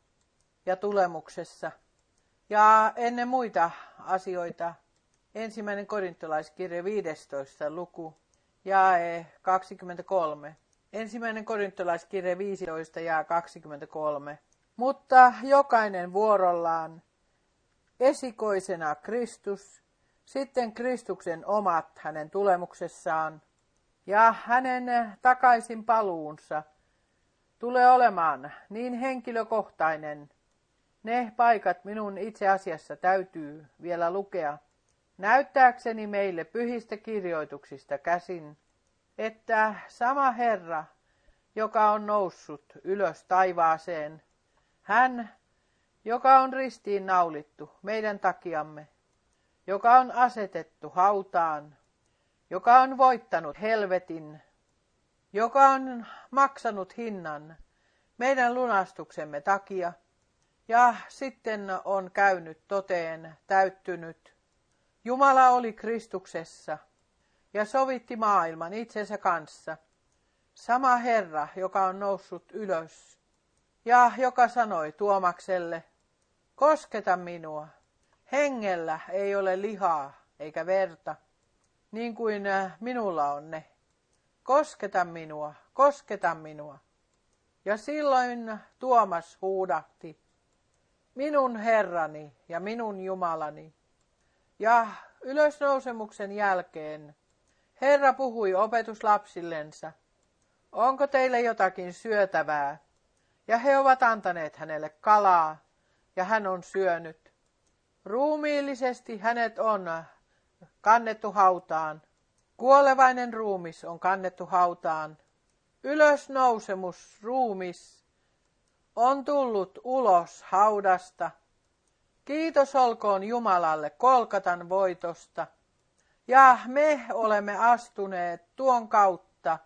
ja tulemuksessa. Ja ennen muita asioita, ensimmäinen korintolaiskirja 15 luku, jae 23. Ensimmäinen korintolaiskirja 15 ja 23. Mutta jokainen vuorollaan, esikoisena Kristus, sitten Kristuksen omat hänen tulemuksessaan, ja hänen takaisin paluunsa tulee olemaan niin henkilökohtainen. Ne paikat minun itse asiassa täytyy vielä lukea, näyttääkseni meille pyhistä kirjoituksista käsin, että sama Herra, joka on noussut ylös taivaaseen, hän, joka on ristiin naulittu meidän takiamme, joka on asetettu hautaan, joka on voittanut helvetin, joka on maksanut hinnan meidän lunastuksemme takia, ja sitten on käynyt toteen täyttynyt. Jumala oli Kristuksessa ja sovitti maailman itsensä kanssa. Sama Herra, joka on noussut ylös ja joka sanoi Tuomakselle, kosketa minua, hengellä ei ole lihaa eikä verta, niin kuin äh, minulla on ne. Kosketa minua, kosketa minua. Ja silloin Tuomas huudahti, minun Herrani ja minun Jumalani. Ja ylösnousemuksen jälkeen Herra puhui opetuslapsillensa, onko teille jotakin syötävää? Ja he ovat antaneet hänelle kalaa, ja hän on syönyt. Ruumiillisesti hänet on kannettu hautaan. Kuolevainen ruumis on kannettu hautaan. Ylösnousemus ruumis on tullut ulos haudasta. Kiitos olkoon Jumalalle Kolkatan voitosta. Ja me olemme astuneet tuon kautta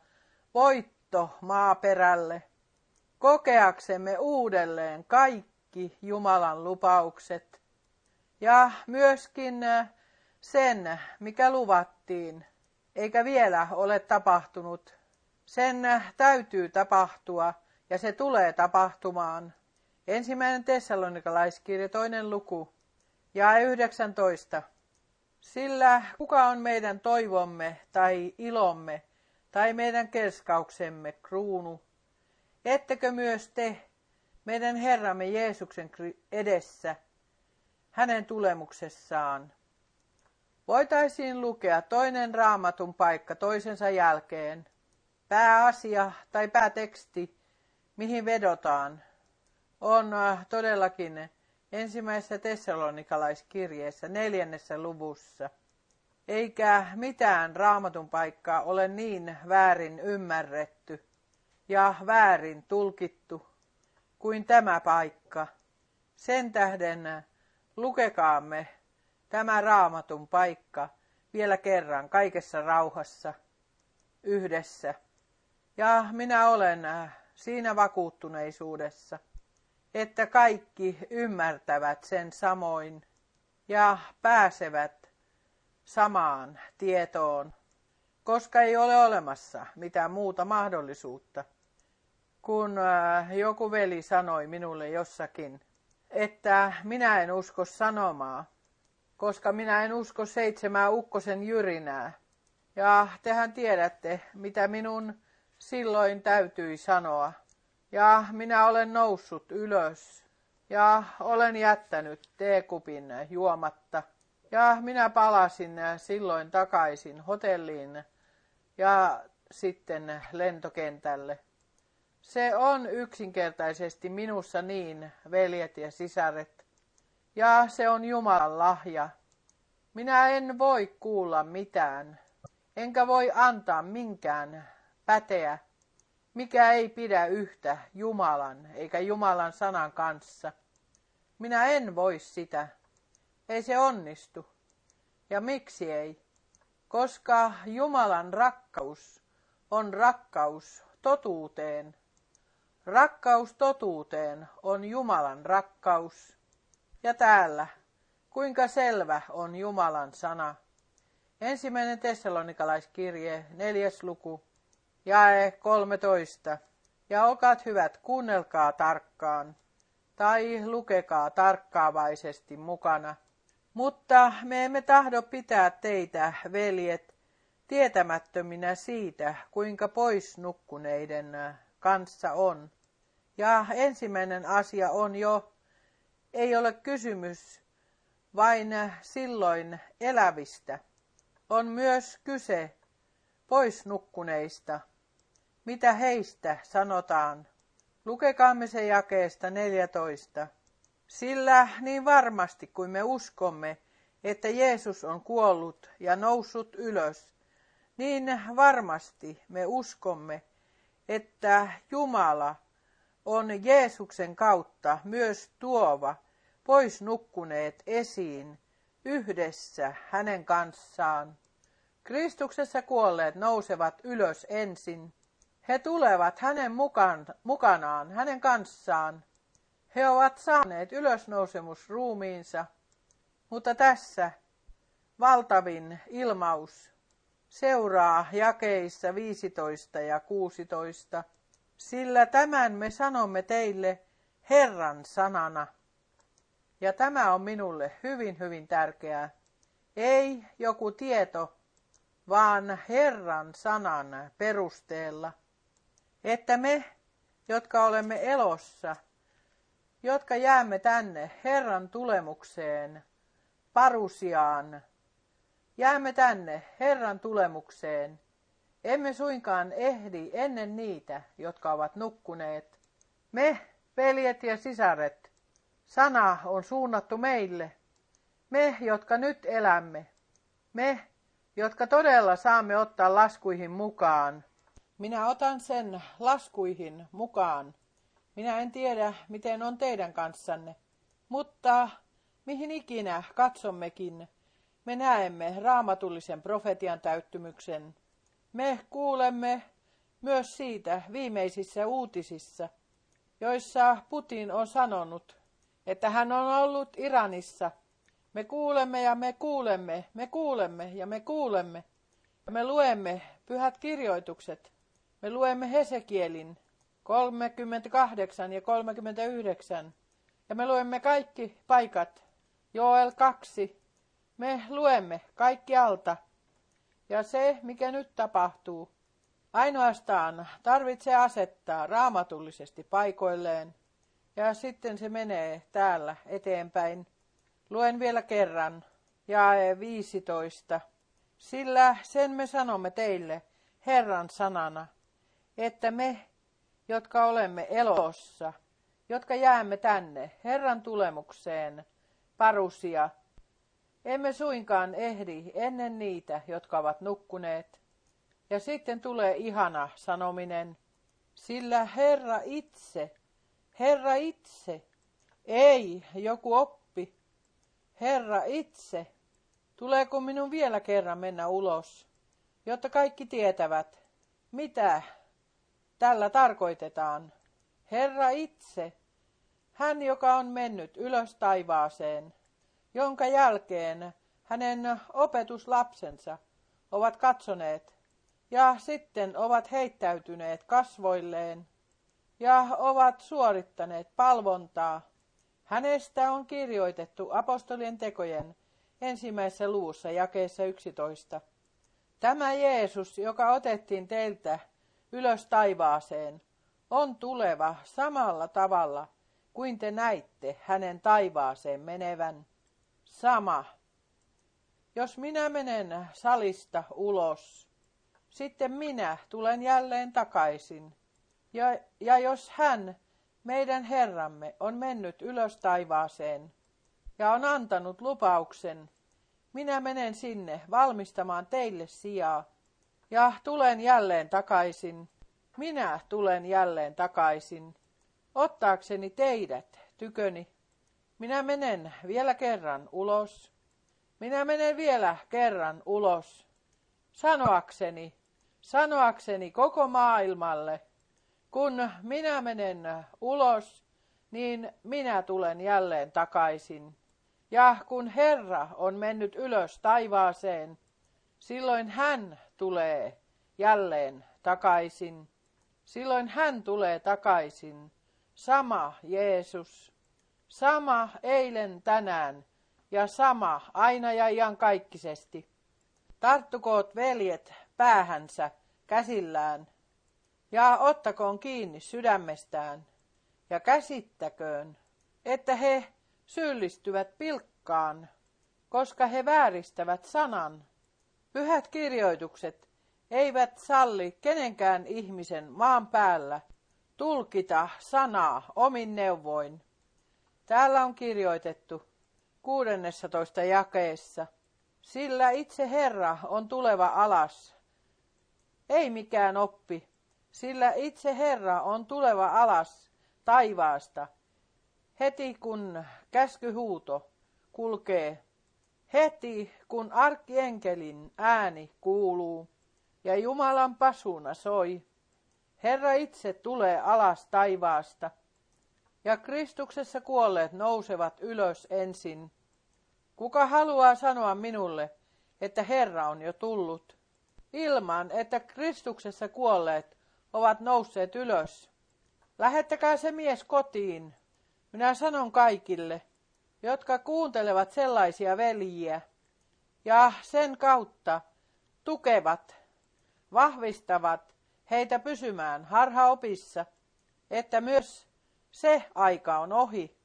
voitto maaperälle, kokeaksemme uudelleen kaikki Jumalan lupaukset. Ja myöskin sen, mikä luvattiin, eikä vielä ole tapahtunut. Sen täytyy tapahtua ja se tulee tapahtumaan. Ensimmäinen tessalonikalaiskirja, toinen luku, ja 19. Sillä kuka on meidän toivomme tai ilomme tai meidän kerskauksemme kruunu, ettekö myös te, meidän Herramme Jeesuksen edessä, hänen tulemuksessaan. Voitaisiin lukea toinen raamatun paikka toisensa jälkeen, pääasia tai pääteksti, mihin vedotaan, on äh, todellakin ensimmäisessä tessalonikalaiskirjeessä neljännessä luvussa. Eikä mitään raamatun paikkaa ole niin väärin ymmärretty ja väärin tulkittu kuin tämä paikka. Sen tähden lukekaamme tämä raamatun paikka vielä kerran kaikessa rauhassa yhdessä. Ja minä olen siinä vakuuttuneisuudessa, että kaikki ymmärtävät sen samoin ja pääsevät samaan tietoon, koska ei ole olemassa mitään muuta mahdollisuutta. Kun äh, joku veli sanoi minulle jossakin, että minä en usko sanomaa, koska minä en usko seitsemää ukkosen jyrinää. Ja tehän tiedätte, mitä minun silloin täytyi sanoa. Ja minä olen noussut ylös ja olen jättänyt teekupin juomatta. Ja minä palasin silloin takaisin hotelliin ja sitten lentokentälle. Se on yksinkertaisesti minussa niin, veljet ja sisaret. Ja se on Jumalan lahja. Minä en voi kuulla mitään, enkä voi antaa minkään päteä, mikä ei pidä yhtä Jumalan eikä Jumalan sanan kanssa. Minä en voi sitä. Ei se onnistu. Ja miksi ei? Koska Jumalan rakkaus on rakkaus totuuteen. Rakkaus totuuteen on Jumalan rakkaus. Ja täällä, kuinka selvä on Jumalan sana. Ensimmäinen tessalonikalaiskirje, neljäs luku, jae 13. Ja olkaat hyvät, kuunnelkaa tarkkaan, tai lukekaa tarkkaavaisesti mukana. Mutta me emme tahdo pitää teitä, veljet, tietämättöminä siitä, kuinka pois nukkuneiden kanssa on. Ja ensimmäinen asia on jo, ei ole kysymys vain silloin elävistä. On myös kyse pois nukkuneista. Mitä heistä sanotaan? Lukekaamme se jakeesta 14. Sillä niin varmasti kuin me uskomme, että Jeesus on kuollut ja noussut ylös, niin varmasti me uskomme, että Jumala on Jeesuksen kautta myös tuova pois nukkuneet esiin yhdessä hänen kanssaan. Kristuksessa kuolleet nousevat ylös ensin. He tulevat hänen mukaan, mukanaan, hänen kanssaan. He ovat saaneet ylösnousemus ruumiinsa, mutta tässä valtavin ilmaus seuraa jakeissa 15 ja 16, sillä tämän me sanomme teille Herran sanana. Ja tämä on minulle hyvin, hyvin tärkeää. Ei joku tieto, vaan Herran sanan perusteella, että me, jotka olemme elossa, jotka jäämme tänne Herran tulemukseen, parusiaan, jäämme tänne Herran tulemukseen, emme suinkaan ehdi ennen niitä, jotka ovat nukkuneet. Me, veljet ja sisaret, sana on suunnattu meille, me, jotka nyt elämme, Me, jotka todella saamme ottaa laskuihin mukaan. Minä otan sen laskuihin mukaan. Minä en tiedä, miten on teidän kanssanne, mutta mihin ikinä katsommekin, me näemme raamatullisen profetian täyttymyksen. Me kuulemme myös siitä viimeisissä uutisissa, joissa Putin on sanonut, että hän on ollut Iranissa. Me kuulemme ja me kuulemme, me kuulemme ja me kuulemme. Me luemme pyhät kirjoitukset. Me luemme Hesekielin 38 ja 39. Ja me luemme kaikki paikat. Joel 2. Me luemme kaikki alta. Ja se, mikä nyt tapahtuu, ainoastaan tarvitsee asettaa raamatullisesti paikoilleen. Ja sitten se menee täällä eteenpäin. Luen vielä kerran. Jae 15. Sillä sen me sanomme teille Herran sanana, että me, jotka olemme elossa, jotka jäämme tänne Herran tulemukseen, parusia, emme suinkaan ehdi ennen niitä, jotka ovat nukkuneet. Ja sitten tulee ihana sanominen, sillä Herra itse, Herra itse, ei joku oppi, Herra itse, tuleeko minun vielä kerran mennä ulos, jotta kaikki tietävät, mitä tällä tarkoitetaan. Herra itse, hän joka on mennyt ylös taivaaseen, jonka jälkeen hänen opetuslapsensa ovat katsoneet ja sitten ovat heittäytyneet kasvoilleen ja ovat suorittaneet palvontaa. Hänestä on kirjoitettu apostolien tekojen ensimmäisessä luvussa jakeessa 11. Tämä Jeesus, joka otettiin teiltä ylös taivaaseen, on tuleva samalla tavalla kuin te näitte hänen taivaaseen menevän. Sama. Jos minä menen salista ulos, sitten minä tulen jälleen takaisin. Ja, ja jos hän, meidän Herramme, on mennyt ylös taivaaseen ja on antanut lupauksen, minä menen sinne valmistamaan teille sijaa ja tulen jälleen takaisin. Minä tulen jälleen takaisin, ottaakseni teidät tyköni. Minä menen vielä kerran ulos. Minä menen vielä kerran ulos. Sanoakseni, sanoakseni koko maailmalle, kun minä menen ulos, niin minä tulen jälleen takaisin. Ja kun Herra on mennyt ylös taivaaseen, silloin hän tulee jälleen takaisin. Silloin hän tulee takaisin. Sama Jeesus. Sama eilen tänään ja sama aina ja iankaikkisesti. Tarttukoot veljet päähänsä käsillään ja ottakoon kiinni sydämestään ja käsittäköön, että he syyllistyvät pilkkaan, koska he vääristävät sanan. Pyhät kirjoitukset eivät salli kenenkään ihmisen maan päällä tulkita sanaa omin neuvoin. Täällä on kirjoitettu 16 jakeessa, sillä itse Herra on tuleva alas. Ei mikään oppi, sillä itse Herra on tuleva alas taivaasta, heti kun käskyhuuto kulkee, heti kun arkkienkelin ääni kuuluu ja Jumalan pasuna soi. Herra itse tulee alas taivaasta, ja Kristuksessa kuolleet nousevat ylös ensin. Kuka haluaa sanoa minulle, että Herra on jo tullut, ilman että Kristuksessa kuolleet ovat nousseet ylös? Lähettäkää se mies kotiin. Minä sanon kaikille, jotka kuuntelevat sellaisia veljiä, ja sen kautta tukevat, vahvistavat heitä pysymään harhaopissa, että myös se aika on ohi,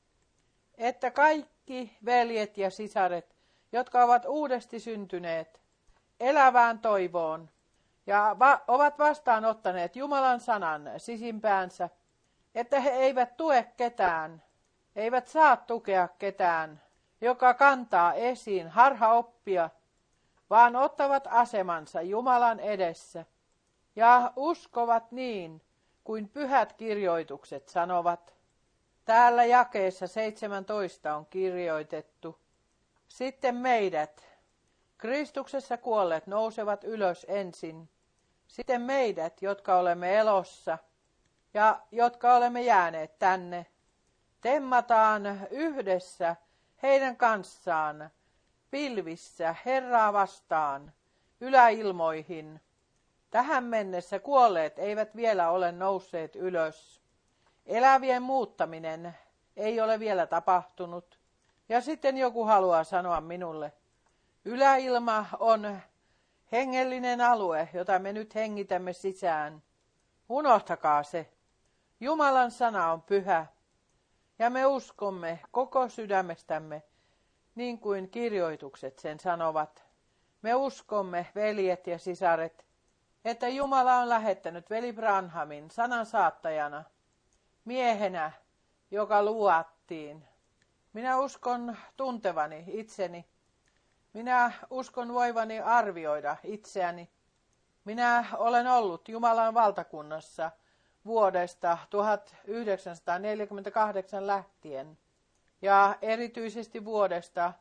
että kaikki veljet ja sisaret, jotka ovat uudesti syntyneet elävään toivoon ja va- ovat vastaanottaneet Jumalan sanan sisimpäänsä, että he eivät tue ketään, eivät saa tukea ketään, joka kantaa esiin harhaoppia, vaan ottavat asemansa Jumalan edessä ja uskovat niin, kuin pyhät kirjoitukset sanovat. Täällä jakeessa 17 on kirjoitettu. Sitten meidät, Kristuksessa kuolleet, nousevat ylös ensin. Sitten meidät, jotka olemme elossa ja jotka olemme jääneet tänne, temmataan yhdessä heidän kanssaan pilvissä Herraa vastaan yläilmoihin. Tähän mennessä kuolleet eivät vielä ole nousseet ylös. Elävien muuttaminen ei ole vielä tapahtunut. Ja sitten joku haluaa sanoa minulle, yläilma on hengellinen alue, jota me nyt hengitämme sisään. Unohtakaa se. Jumalan sana on pyhä. Ja me uskomme koko sydämestämme, niin kuin kirjoitukset sen sanovat. Me uskomme, veljet ja sisaret, että Jumala on lähettänyt veli Branhamin sanan saattajana, miehenä, joka luottiin. Minä uskon tuntevani itseni. Minä uskon voivani arvioida itseäni. Minä olen ollut Jumalan valtakunnassa vuodesta 1948 lähtien ja erityisesti vuodesta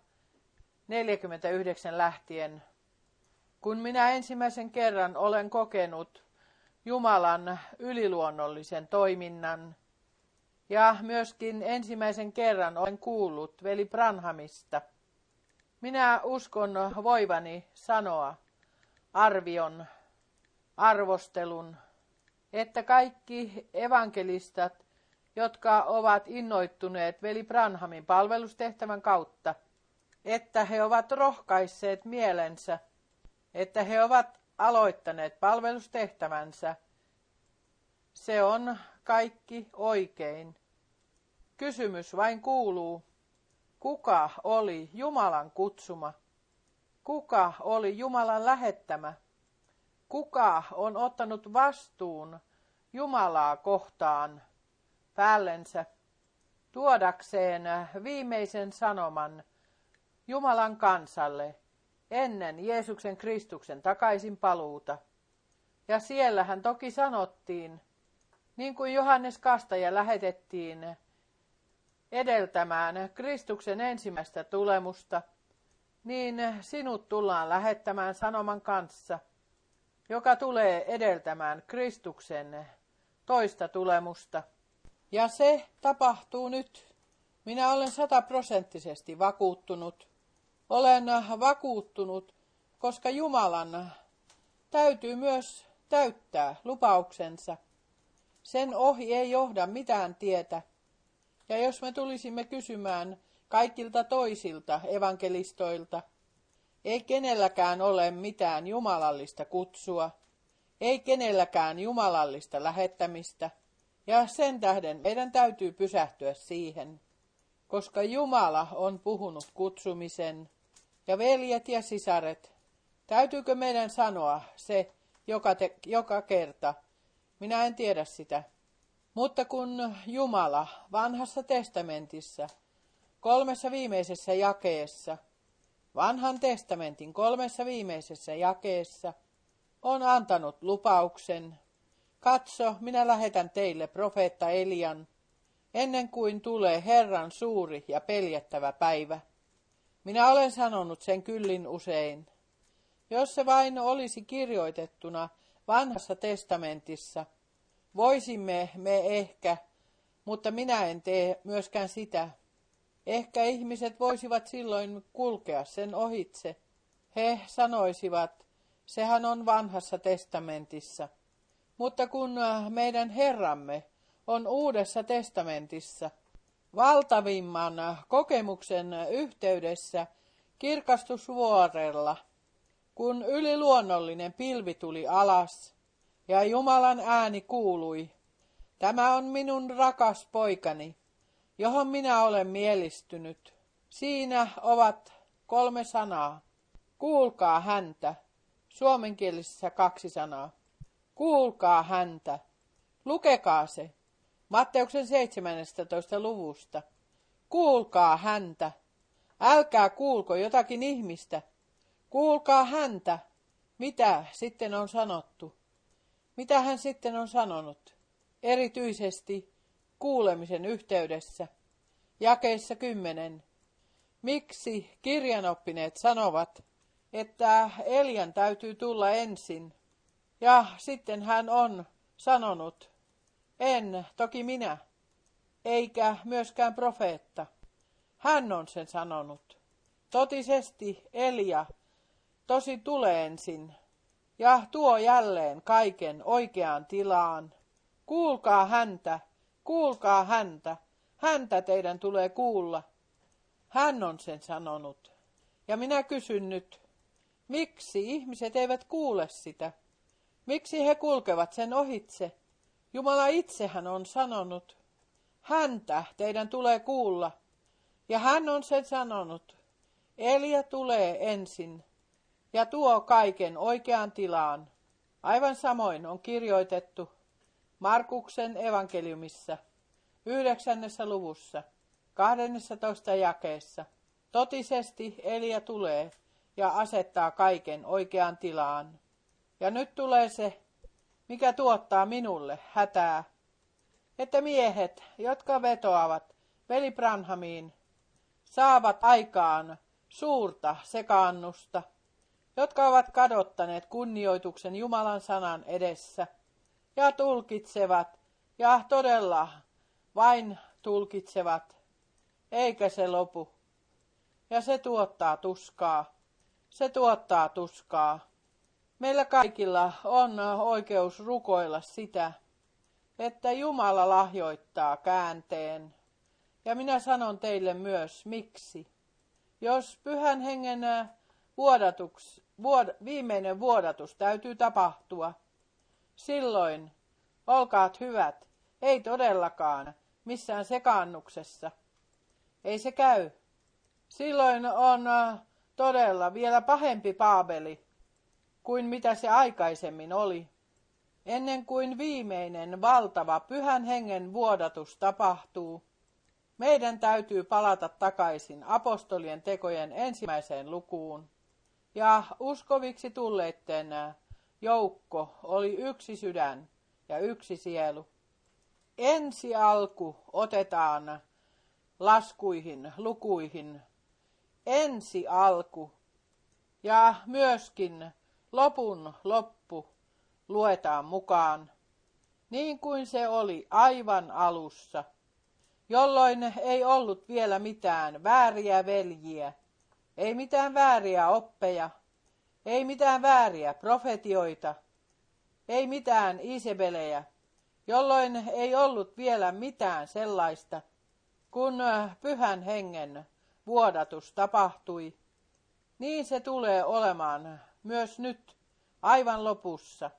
1949 lähtien kun minä ensimmäisen kerran olen kokenut Jumalan yliluonnollisen toiminnan ja myöskin ensimmäisen kerran olen kuullut veli Branhamista, minä uskon voivani sanoa arvion, arvostelun, että kaikki evankelistat, jotka ovat innoittuneet veli Branhamin palvelustehtävän kautta, että he ovat rohkaisseet mielensä – että he ovat aloittaneet palvelustehtävänsä. Se on kaikki oikein. Kysymys vain kuuluu, kuka oli Jumalan kutsuma? Kuka oli Jumalan lähettämä? Kuka on ottanut vastuun Jumalaa kohtaan päällensä tuodakseen viimeisen sanoman Jumalan kansalle ennen Jeesuksen Kristuksen takaisin paluuta. Ja siellähän toki sanottiin, niin kuin Johannes Kastaja lähetettiin edeltämään Kristuksen ensimmäistä tulemusta, niin sinut tullaan lähettämään sanoman kanssa, joka tulee edeltämään Kristuksen toista tulemusta. Ja se tapahtuu nyt. Minä olen sataprosenttisesti vakuuttunut, olen vakuuttunut, koska Jumalan täytyy myös täyttää lupauksensa. Sen ohi ei johda mitään tietä. Ja jos me tulisimme kysymään kaikilta toisilta evankelistoilta, ei kenelläkään ole mitään jumalallista kutsua, ei kenelläkään jumalallista lähettämistä, ja sen tähden meidän täytyy pysähtyä siihen, koska Jumala on puhunut kutsumisen, ja veljet ja sisaret, täytyykö meidän sanoa se joka, te, joka kerta? Minä en tiedä sitä. Mutta kun Jumala vanhassa testamentissa, kolmessa viimeisessä jakeessa, vanhan testamentin kolmessa viimeisessä jakeessa, on antanut lupauksen, katso, minä lähetän teille profeetta Elian, ennen kuin tulee Herran suuri ja peljättävä päivä. Minä olen sanonut sen kyllin usein. Jos se vain olisi kirjoitettuna vanhassa testamentissa, voisimme me ehkä, mutta minä en tee myöskään sitä. Ehkä ihmiset voisivat silloin kulkea sen ohitse. He sanoisivat, sehän on vanhassa testamentissa. Mutta kun meidän Herramme on uudessa testamentissa, valtavimman kokemuksen yhteydessä kirkastusvuorella, kun yliluonnollinen pilvi tuli alas ja Jumalan ääni kuului, tämä on minun rakas poikani, johon minä olen mielistynyt. Siinä ovat kolme sanaa. Kuulkaa häntä. Suomenkielisessä kaksi sanaa. Kuulkaa häntä. Lukekaa se. Matteuksen 17. luvusta. Kuulkaa häntä. Älkää kuulko jotakin ihmistä. Kuulkaa häntä, mitä sitten on sanottu. Mitä hän sitten on sanonut, erityisesti kuulemisen yhteydessä. Jakeessa kymmenen. Miksi kirjanoppineet sanovat, että Elian täytyy tulla ensin, ja sitten hän on sanonut, en toki minä, eikä myöskään profeetta. Hän on sen sanonut. Totisesti Elia tosi tulee ensin ja tuo jälleen kaiken oikeaan tilaan. Kuulkaa häntä, kuulkaa häntä, häntä teidän tulee kuulla. Hän on sen sanonut. Ja minä kysyn nyt, miksi ihmiset eivät kuule sitä? Miksi he kulkevat sen ohitse? Jumala itsehän on sanonut, häntä teidän tulee kuulla. Ja hän on sen sanonut, Elia tulee ensin ja tuo kaiken oikeaan tilaan. Aivan samoin on kirjoitettu Markuksen evankeliumissa, yhdeksännessä luvussa, 12 jakeessa. Totisesti Elia tulee ja asettaa kaiken oikeaan tilaan. Ja nyt tulee se, mikä tuottaa minulle hätää, että miehet, jotka vetoavat veli Branhamiin, saavat aikaan suurta sekaannusta, jotka ovat kadottaneet kunnioituksen Jumalan sanan edessä ja tulkitsevat ja todella vain tulkitsevat, eikä se lopu. Ja se tuottaa tuskaa. Se tuottaa tuskaa. Meillä kaikilla on oikeus rukoilla sitä, että Jumala lahjoittaa käänteen. Ja minä sanon teille myös, miksi. Jos pyhän hengen vuodatuks, vuod, viimeinen vuodatus täytyy tapahtua, silloin olkaat hyvät, ei todellakaan missään sekaannuksessa. Ei se käy. Silloin on todella vielä pahempi Paabeli kuin mitä se aikaisemmin oli. Ennen kuin viimeinen valtava pyhän hengen vuodatus tapahtuu, meidän täytyy palata takaisin apostolien tekojen ensimmäiseen lukuun. Ja uskoviksi tulleitten joukko oli yksi sydän ja yksi sielu. Ensi alku otetaan laskuihin, lukuihin. Ensi alku ja myöskin lopun loppu luetaan mukaan, niin kuin se oli aivan alussa, jolloin ei ollut vielä mitään vääriä veljiä, ei mitään vääriä oppeja, ei mitään vääriä profetioita, ei mitään isebelejä, jolloin ei ollut vielä mitään sellaista, kun pyhän hengen vuodatus tapahtui, niin se tulee olemaan myös nyt aivan lopussa.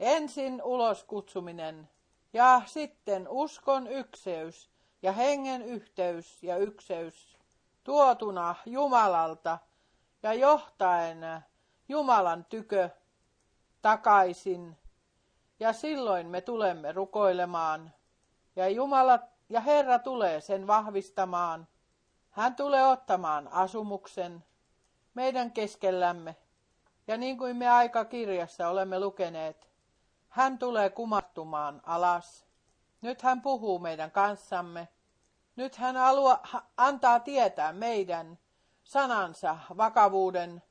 Ensin uloskutsuminen ja sitten uskon ykseys ja hengen yhteys ja ykseys tuotuna Jumalalta ja johtaen Jumalan tykö takaisin. Ja silloin me tulemme rukoilemaan ja Jumala ja Herra tulee sen vahvistamaan. Hän tulee ottamaan asumuksen meidän keskellämme. Ja niin kuin me aikakirjassa olemme lukeneet, hän tulee kumartumaan alas. Nyt hän puhuu meidän kanssamme. Nyt hän alua, antaa tietää meidän sanansa vakavuuden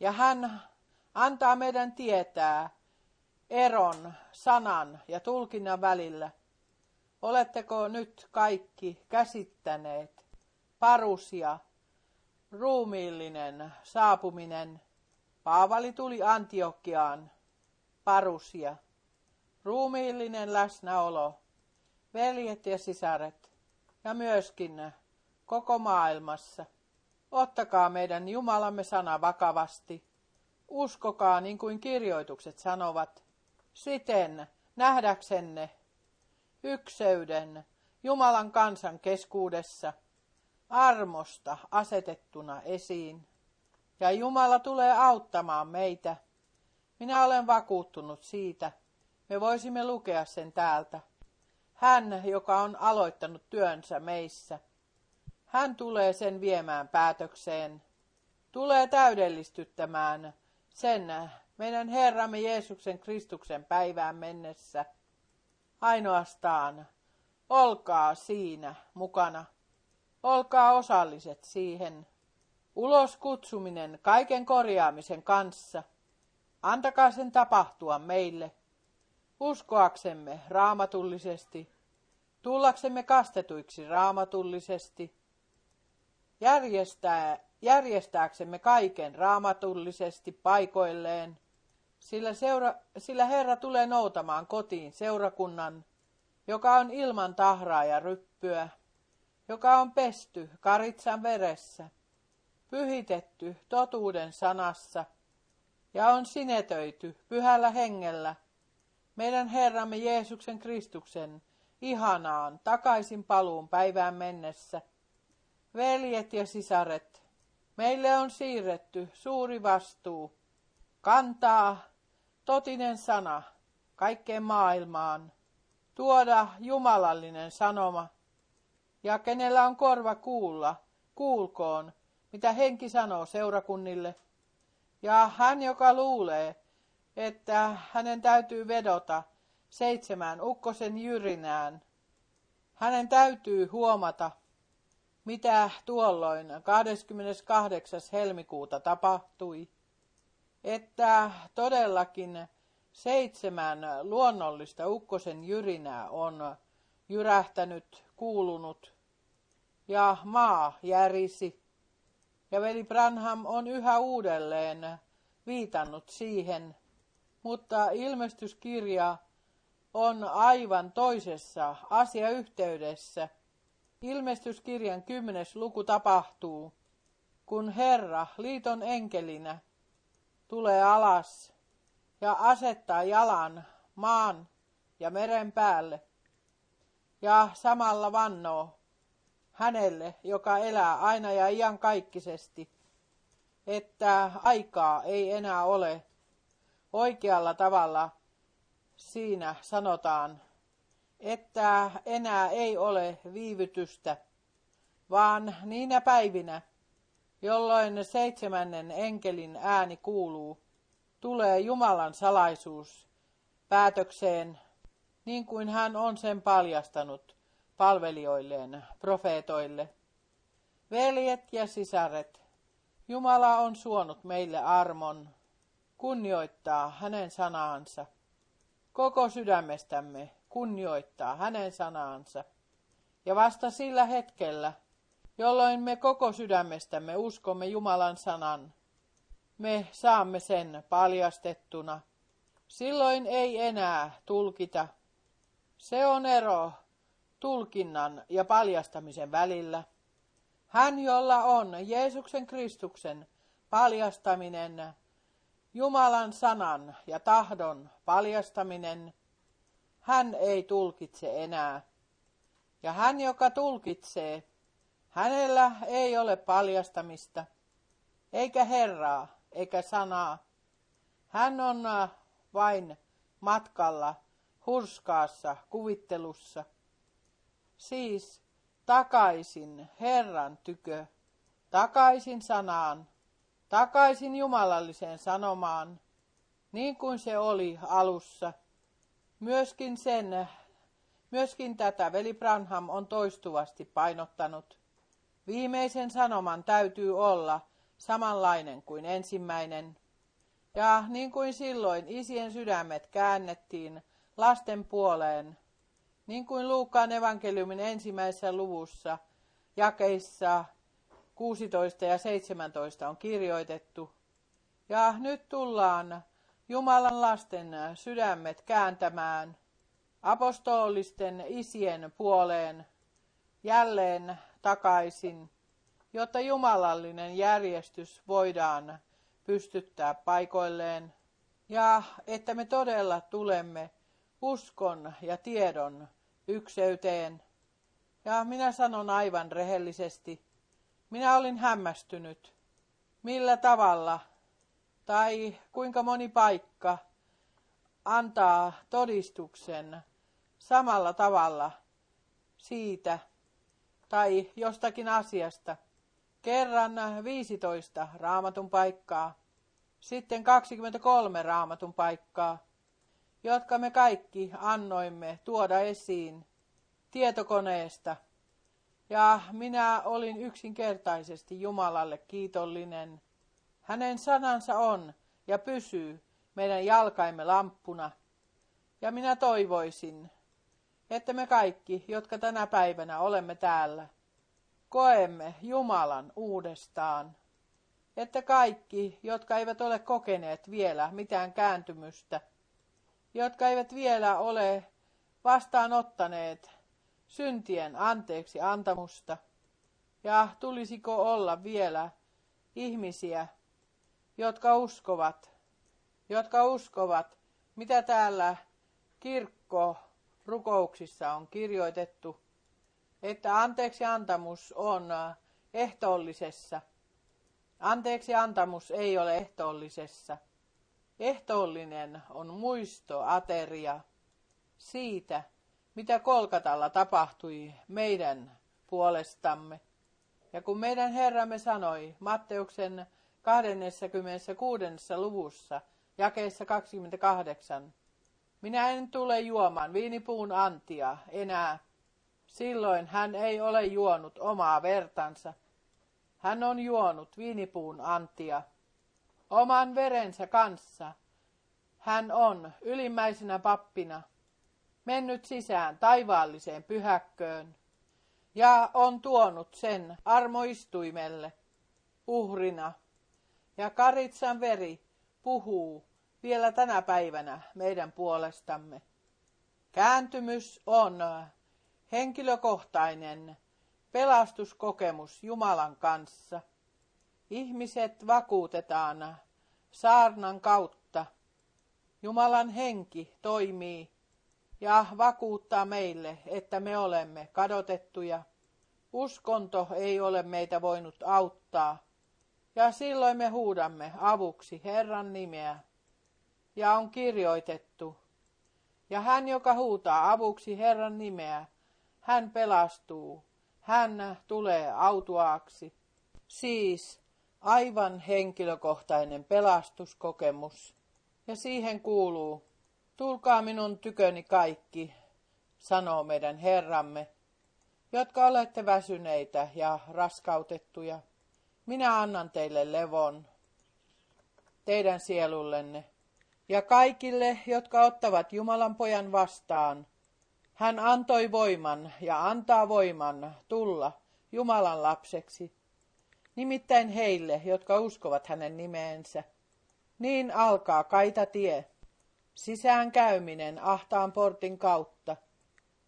ja hän antaa meidän tietää eron sanan ja tulkinnan välillä. Oletteko nyt kaikki käsittäneet parusia, ruumiillinen saapuminen? Paavali tuli Antiokiaan, parusia, ruumiillinen läsnäolo, veljet ja sisaret ja myöskin koko maailmassa. Ottakaa meidän Jumalamme sana vakavasti. Uskokaa niin kuin kirjoitukset sanovat. Siten nähdäksenne ykseyden Jumalan kansan keskuudessa armosta asetettuna esiin. Ja Jumala tulee auttamaan meitä. Minä olen vakuuttunut siitä. Me voisimme lukea sen täältä. Hän, joka on aloittanut työnsä meissä. Hän tulee sen viemään päätökseen. tulee täydellistyttämään sen meidän Herramme Jeesuksen Kristuksen päivään mennessä. Ainoastaan olkaa siinä mukana. Olkaa osalliset siihen. Ulos kutsuminen kaiken korjaamisen kanssa. Antakaa sen tapahtua meille. Uskoaksemme raamatullisesti. Tullaksemme kastetuiksi raamatullisesti. Järjestää, järjestääksemme kaiken raamatullisesti paikoilleen. Sillä, seura, sillä Herra tulee noutamaan kotiin seurakunnan, joka on ilman tahraa ja ryppyä, joka on pesty karitsan veressä, pyhitetty totuuden sanassa ja on sinetöity pyhällä hengellä meidän Herramme Jeesuksen Kristuksen ihanaan takaisin paluun päivään mennessä. Veljet ja sisaret, meille on siirretty suuri vastuu kantaa totinen sana kaikkeen maailmaan, tuoda jumalallinen sanoma, ja kenellä on korva kuulla, kuulkoon, mitä henki sanoo seurakunnille. Ja hän, joka luulee, että hänen täytyy vedota seitsemään ukkosen jyrinään, hänen täytyy huomata, mitä tuolloin 28. helmikuuta tapahtui, että todellakin seitsemän luonnollista ukkosen jyrinää on jyrähtänyt, kuulunut ja maa järisi. Ja veli Branham on yhä uudelleen viitannut siihen, mutta ilmestyskirja on aivan toisessa asiayhteydessä. Ilmestyskirjan kymmenes luku tapahtuu, kun Herra liiton enkelinä tulee alas ja asettaa jalan maan ja meren päälle ja samalla vannoo hänelle, joka elää aina ja iankaikkisesti, että aikaa ei enää ole oikealla tavalla siinä sanotaan, että enää ei ole viivytystä, vaan niinä päivinä, jolloin seitsemännen enkelin ääni kuuluu, tulee Jumalan salaisuus päätökseen, niin kuin hän on sen paljastanut palvelijoilleen, profeetoille. Veljet ja sisaret, Jumala on suonut meille armon, kunnioittaa hänen sanaansa. Koko sydämestämme kunnioittaa hänen sanaansa. Ja vasta sillä hetkellä, jolloin me koko sydämestämme uskomme Jumalan sanan, me saamme sen paljastettuna. Silloin ei enää tulkita. Se on ero tulkinnan ja paljastamisen välillä. Hän, jolla on Jeesuksen Kristuksen paljastaminen, Jumalan sanan ja tahdon paljastaminen, hän ei tulkitse enää. Ja hän, joka tulkitsee, hänellä ei ole paljastamista, eikä Herraa, eikä sanaa. Hän on äh, vain matkalla hurskaassa kuvittelussa. Siis takaisin Herran tykö, takaisin sanaan, takaisin jumalalliseen sanomaan, niin kuin se oli alussa. Myöskin sen, myöskin tätä veli Branham on toistuvasti painottanut. Viimeisen sanoman täytyy olla samanlainen kuin ensimmäinen. Ja niin kuin silloin isien sydämet käännettiin lasten puoleen, niin kuin Luukkaan evankeliumin ensimmäisessä luvussa jakeissa 16 ja 17 on kirjoitettu. Ja nyt tullaan Jumalan lasten sydämet kääntämään apostolisten isien puoleen jälleen takaisin jotta jumalallinen järjestys voidaan pystyttää paikoilleen ja että me todella tulemme uskon ja tiedon ykseyteen. Ja minä sanon aivan rehellisesti, minä olin hämmästynyt, millä tavalla? Tai kuinka moni paikka antaa todistuksen samalla tavalla siitä tai jostakin asiasta, kerran 15 raamatun paikkaa, sitten 23 raamatun paikkaa, jotka me kaikki annoimme tuoda esiin tietokoneesta. Ja minä olin yksinkertaisesti Jumalalle kiitollinen. Hänen sanansa on ja pysyy meidän jalkaimme lamppuna. Ja minä toivoisin, että me kaikki, jotka tänä päivänä olemme täällä, koemme Jumalan uudestaan. Että kaikki, jotka eivät ole kokeneet vielä mitään kääntymystä, jotka eivät vielä ole vastaanottaneet syntien anteeksi antamusta, ja tulisiko olla vielä ihmisiä, jotka uskovat, jotka uskovat, mitä täällä kirkko rukouksissa on kirjoitettu, että anteeksi antamus on äh, ehtoollisessa. Anteeksi antamus ei ole ehtoollisessa. Ehtoollinen on muisto, ateria siitä, mitä Kolkatalla tapahtui meidän puolestamme. Ja kun meidän Herramme sanoi Matteuksen 26. luvussa, jakeessa 28, minä en tule juomaan viinipuun antia enää. Silloin hän ei ole juonut omaa vertansa. Hän on juonut viinipuun antia. Oman verensä kanssa. Hän on ylimmäisenä pappina mennyt sisään taivaalliseen pyhäkköön ja on tuonut sen armoistuimelle uhrina. Ja Karitsan veri puhuu vielä tänä päivänä meidän puolestamme. Kääntymys on henkilökohtainen pelastuskokemus Jumalan kanssa. Ihmiset vakuutetaan saarnan kautta. Jumalan henki toimii ja vakuuttaa meille, että me olemme kadotettuja. Uskonto ei ole meitä voinut auttaa, ja silloin me huudamme avuksi Herran nimeä ja on kirjoitettu. Ja hän, joka huutaa avuksi Herran nimeä, hän pelastuu, hän tulee autuaaksi. Siis aivan henkilökohtainen pelastuskokemus. Ja siihen kuuluu, tulkaa minun tyköni kaikki, sanoo meidän Herramme, jotka olette väsyneitä ja raskautettuja. Minä annan teille levon, teidän sielullenne ja kaikille, jotka ottavat Jumalan pojan vastaan. Hän antoi voiman ja antaa voiman tulla Jumalan lapseksi, nimittäin heille, jotka uskovat hänen nimeensä. Niin alkaa kaita tie, sisään käyminen ahtaan portin kautta.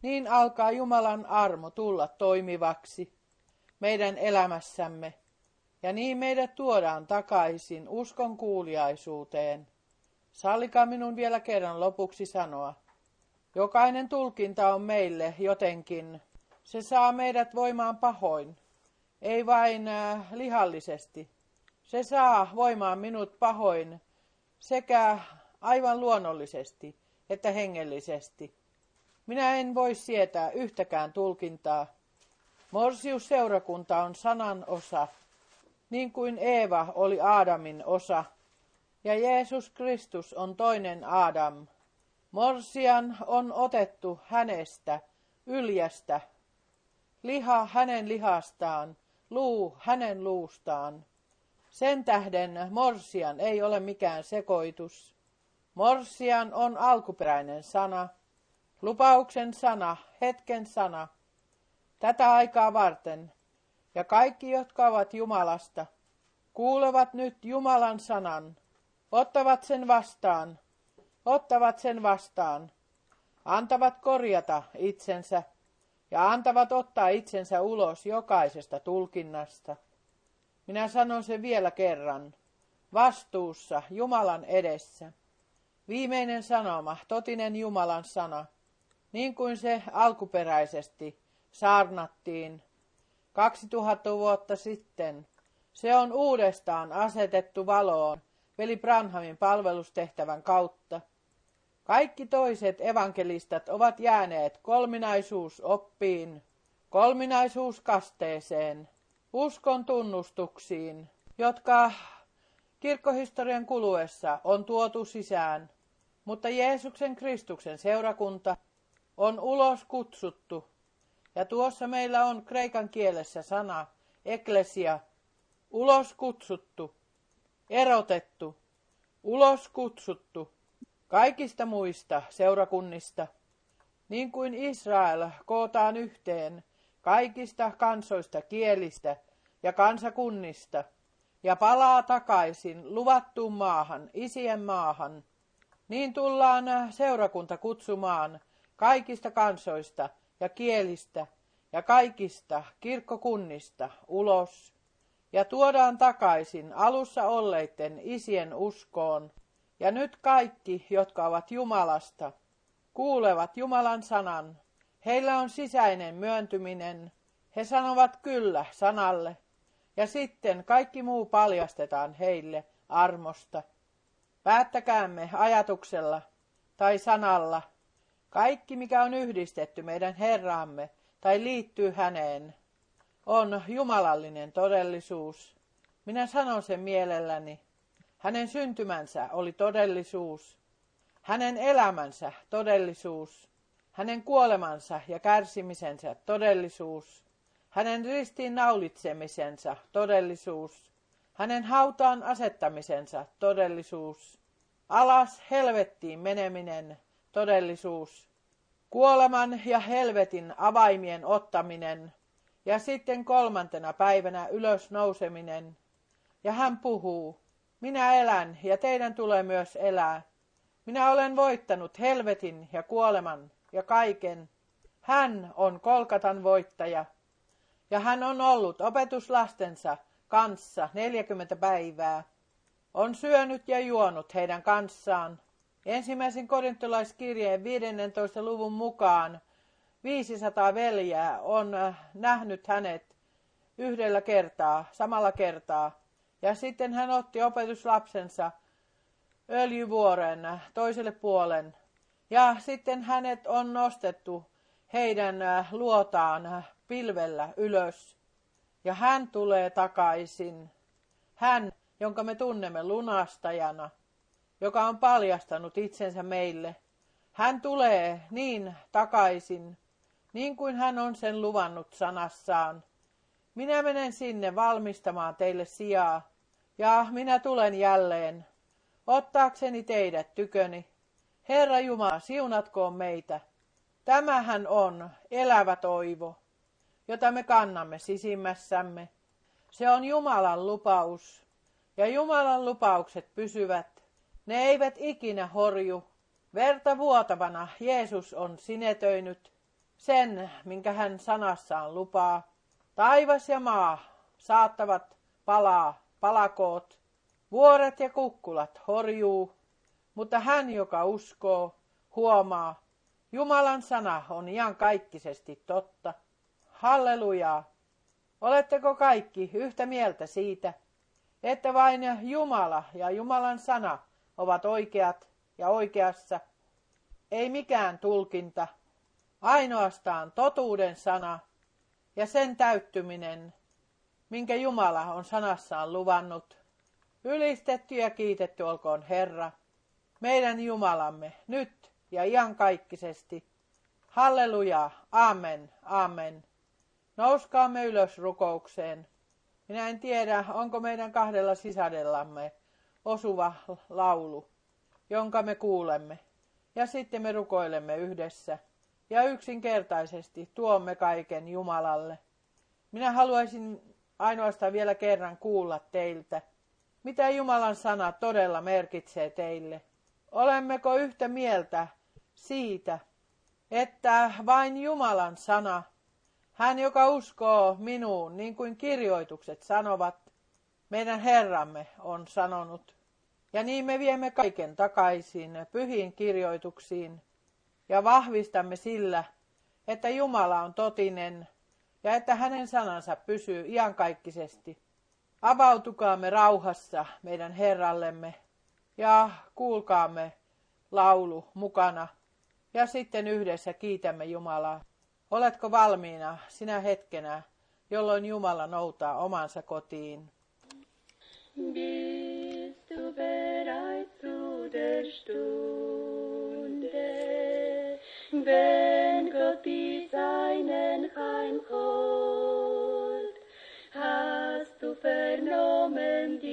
Niin alkaa Jumalan armo tulla toimivaksi meidän elämässämme, ja niin meidät tuodaan takaisin uskon kuuliaisuuteen. Sallikaa minun vielä kerran lopuksi sanoa. Jokainen tulkinta on meille jotenkin. Se saa meidät voimaan pahoin. Ei vain äh, lihallisesti. Se saa voimaan minut pahoin sekä aivan luonnollisesti että hengellisesti. Minä en voi sietää yhtäkään tulkintaa. Morsius-seurakunta on sanan osa, niin kuin Eeva oli Aadamin osa – ja Jeesus Kristus on toinen Adam. Morsian on otettu hänestä, yljästä, liha hänen lihastaan, luu hänen luustaan. Sen tähden morsian ei ole mikään sekoitus. Morsian on alkuperäinen sana, lupauksen sana, hetken sana, tätä aikaa varten. Ja kaikki, jotka ovat Jumalasta, kuulevat nyt Jumalan sanan, Ottavat sen vastaan, ottavat sen vastaan, antavat korjata itsensä ja antavat ottaa itsensä ulos jokaisesta tulkinnasta. Minä sanon sen vielä kerran, vastuussa Jumalan edessä. Viimeinen sanoma, totinen Jumalan sana, niin kuin se alkuperäisesti saarnattiin 2000 vuotta sitten, se on uudestaan asetettu valoon veli Branhamin palvelustehtävän kautta. Kaikki toiset evankelistat ovat jääneet kolminaisuusoppiin, kolminaisuuskasteeseen, uskon tunnustuksiin, jotka kirkkohistorian kuluessa on tuotu sisään, mutta Jeesuksen Kristuksen seurakunta on ulos kutsuttu. Ja tuossa meillä on kreikan kielessä sana eklesia, ulos kutsuttu, erotettu, ulos kutsuttu kaikista muista seurakunnista, niin kuin Israel kootaan yhteen kaikista kansoista, kielistä ja kansakunnista ja palaa takaisin luvattuun maahan, isien maahan, niin tullaan seurakunta kutsumaan kaikista kansoista ja kielistä ja kaikista kirkkokunnista ulos ja tuodaan takaisin alussa olleiden isien uskoon. Ja nyt kaikki, jotka ovat Jumalasta, kuulevat Jumalan sanan. Heillä on sisäinen myöntyminen. He sanovat kyllä sanalle. Ja sitten kaikki muu paljastetaan heille armosta. Päättäkäämme ajatuksella tai sanalla kaikki, mikä on yhdistetty meidän Herraamme tai liittyy häneen, on jumalallinen todellisuus. Minä sanon sen mielelläni. Hänen syntymänsä oli todellisuus. Hänen elämänsä todellisuus. Hänen kuolemansa ja kärsimisensä todellisuus. Hänen ristiin naulitsemisensa todellisuus. Hänen hautaan asettamisensa todellisuus. Alas helvettiin meneminen todellisuus. Kuoleman ja helvetin avaimien ottaminen ja sitten kolmantena päivänä ylös nouseminen. Ja hän puhuu, minä elän ja teidän tulee myös elää. Minä olen voittanut helvetin ja kuoleman ja kaiken. Hän on Kolkatan voittaja. Ja hän on ollut opetuslastensa kanssa 40 päivää. On syönyt ja juonut heidän kanssaan. Ensimmäisen korintolaiskirjeen 15. luvun mukaan 500 veljää on äh, nähnyt hänet yhdellä kertaa, samalla kertaa. Ja sitten hän otti opetuslapsensa öljyvuoren äh, toiselle puolen. Ja sitten hänet on nostettu heidän äh, luotaan pilvellä ylös. Ja hän tulee takaisin. Hän, jonka me tunnemme lunastajana, joka on paljastanut itsensä meille. Hän tulee niin takaisin niin kuin hän on sen luvannut sanassaan. Minä menen sinne valmistamaan teille sijaa, ja minä tulen jälleen, ottaakseni teidät tyköni. Herra Jumala, siunatkoon meitä. Tämähän on elävä toivo, jota me kannamme sisimmässämme. Se on Jumalan lupaus, ja Jumalan lupaukset pysyvät. Ne eivät ikinä horju. Verta vuotavana Jeesus on sinetöinyt sen, minkä hän sanassaan lupaa. Taivas ja maa saattavat palaa, palakoot, vuoret ja kukkulat horjuu, mutta hän, joka uskoo, huomaa, Jumalan sana on iankaikkisesti totta. Hallelujaa! Oletteko kaikki yhtä mieltä siitä, että vain Jumala ja Jumalan sana ovat oikeat ja oikeassa? Ei mikään tulkinta, Ainoastaan totuuden sana ja sen täyttyminen, minkä Jumala on sanassaan luvannut. Ylistetty ja kiitetty olkoon Herra, meidän Jumalamme, nyt ja iankaikkisesti. Halleluja, amen, amen. Nouskaamme ylös rukoukseen. Minä en tiedä, onko meidän kahdella sisadellamme osuva laulu, jonka me kuulemme. Ja sitten me rukoilemme yhdessä ja yksinkertaisesti tuomme kaiken Jumalalle. Minä haluaisin ainoastaan vielä kerran kuulla teiltä, mitä Jumalan sana todella merkitsee teille. Olemmeko yhtä mieltä siitä, että vain Jumalan sana, hän joka uskoo minuun, niin kuin kirjoitukset sanovat, meidän Herramme on sanonut. Ja niin me viemme kaiken takaisin pyhiin kirjoituksiin, ja vahvistamme sillä, että Jumala on totinen ja että hänen sanansa pysyy iankaikkisesti. Avautukaamme rauhassa meidän Herrallemme ja kuulkaamme laulu mukana ja sitten yhdessä kiitämme Jumalaa. Oletko valmiina sinä hetkenä jolloin Jumala noutaa omansa kotiin. Bereit zu der Stunde, wenn Gott Seinen? Hast du vernommen die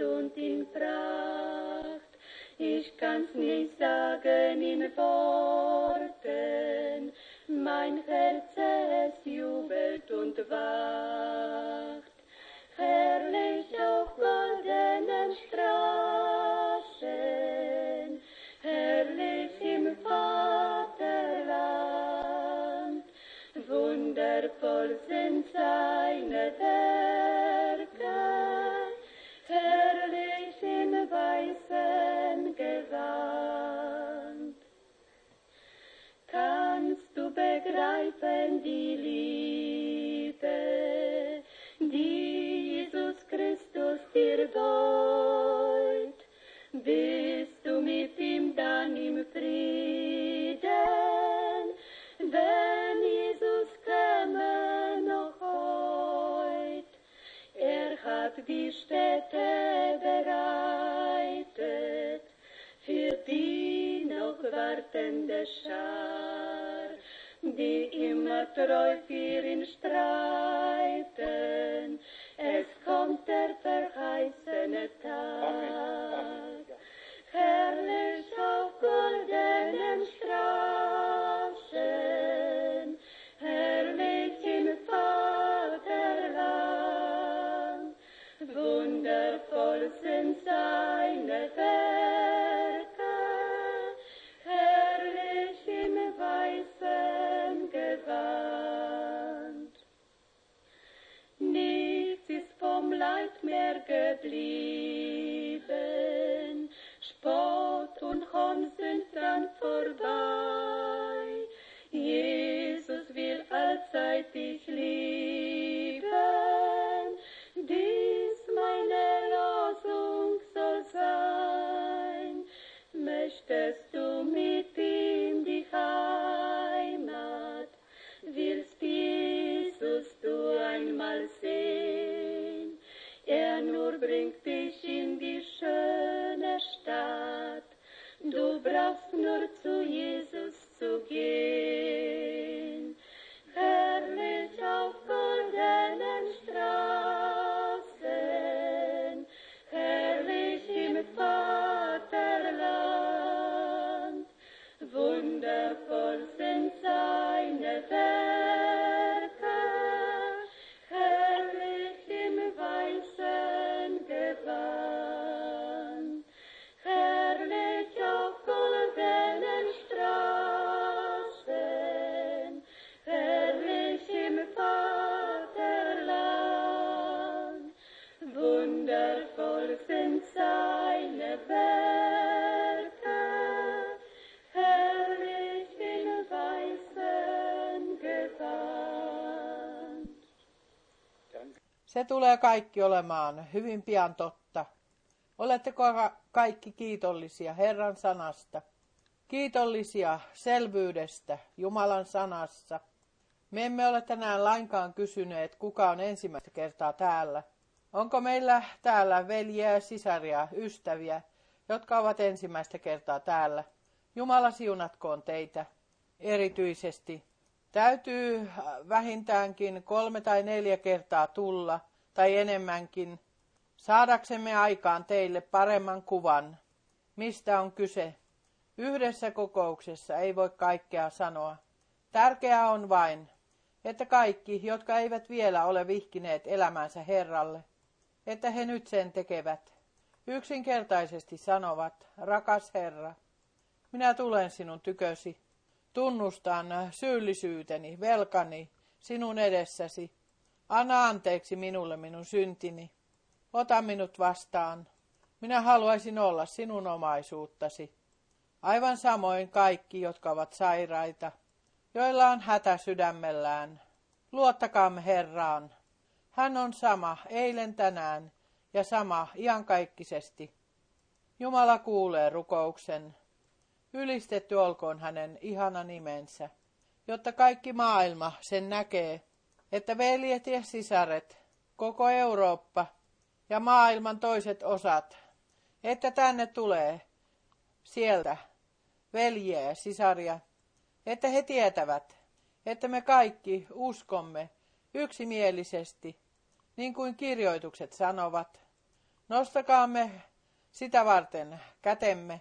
und in Pracht. Ich kann's nicht sagen in Worten, mein Herz es jubelt und wacht. Herrlich auf goldenen Straßen, herrlich im Vaterland, wundervoll sind seine Werke, Kannst du begreifen die Liebe, die Jesus Christus dir deut? Bist du mit ihm dann im Frieden, wenn Jesus käme noch heut? Er hat die Städte bereitet wartende Schar, die immer treu für ihn streiten. Es kommt der verheißene Tag. Herrlich auf goldenen Straßen, herrlich im Vaterland, wundervoll sind seine Werke, geblieben, Spott und Hohn sind dann vorbei. Jesus will allzeit dich Se tulee kaikki olemaan hyvin pian totta. Oletteko ka- kaikki kiitollisia Herran sanasta? Kiitollisia selvyydestä Jumalan sanassa. Me emme ole tänään lainkaan kysyneet, kuka on ensimmäistä kertaa täällä. Onko meillä täällä veljiä sisaria, ystäviä, jotka ovat ensimmäistä kertaa täällä? Jumala siunatkoon teitä erityisesti. Täytyy äh, vähintäänkin kolme tai neljä kertaa tulla, tai enemmänkin, saadaksemme aikaan teille paremman kuvan, mistä on kyse. Yhdessä kokouksessa ei voi kaikkea sanoa. Tärkeää on vain, että kaikki, jotka eivät vielä ole vihkineet elämänsä Herralle, että he nyt sen tekevät. Yksinkertaisesti sanovat, rakas Herra, minä tulen sinun tykösi. Tunnustan syyllisyyteni, velkani sinun edessäsi. Anna anteeksi minulle minun syntini. Ota minut vastaan. Minä haluaisin olla sinun omaisuuttasi. Aivan samoin kaikki, jotka ovat sairaita, joilla on hätä sydämellään, Luottakaamme Herraan. Hän on sama eilen tänään ja sama iankaikkisesti. Jumala kuulee rukouksen. Ylistetty olkoon hänen ihana nimensä, jotta kaikki maailma sen näkee, että veljet ja sisaret, koko Eurooppa ja maailman toiset osat, että tänne tulee sieltä veljiä ja sisaria, että he tietävät, että me kaikki uskomme yksimielisesti, niin kuin kirjoitukset sanovat. Nostakaamme sitä varten kätemme,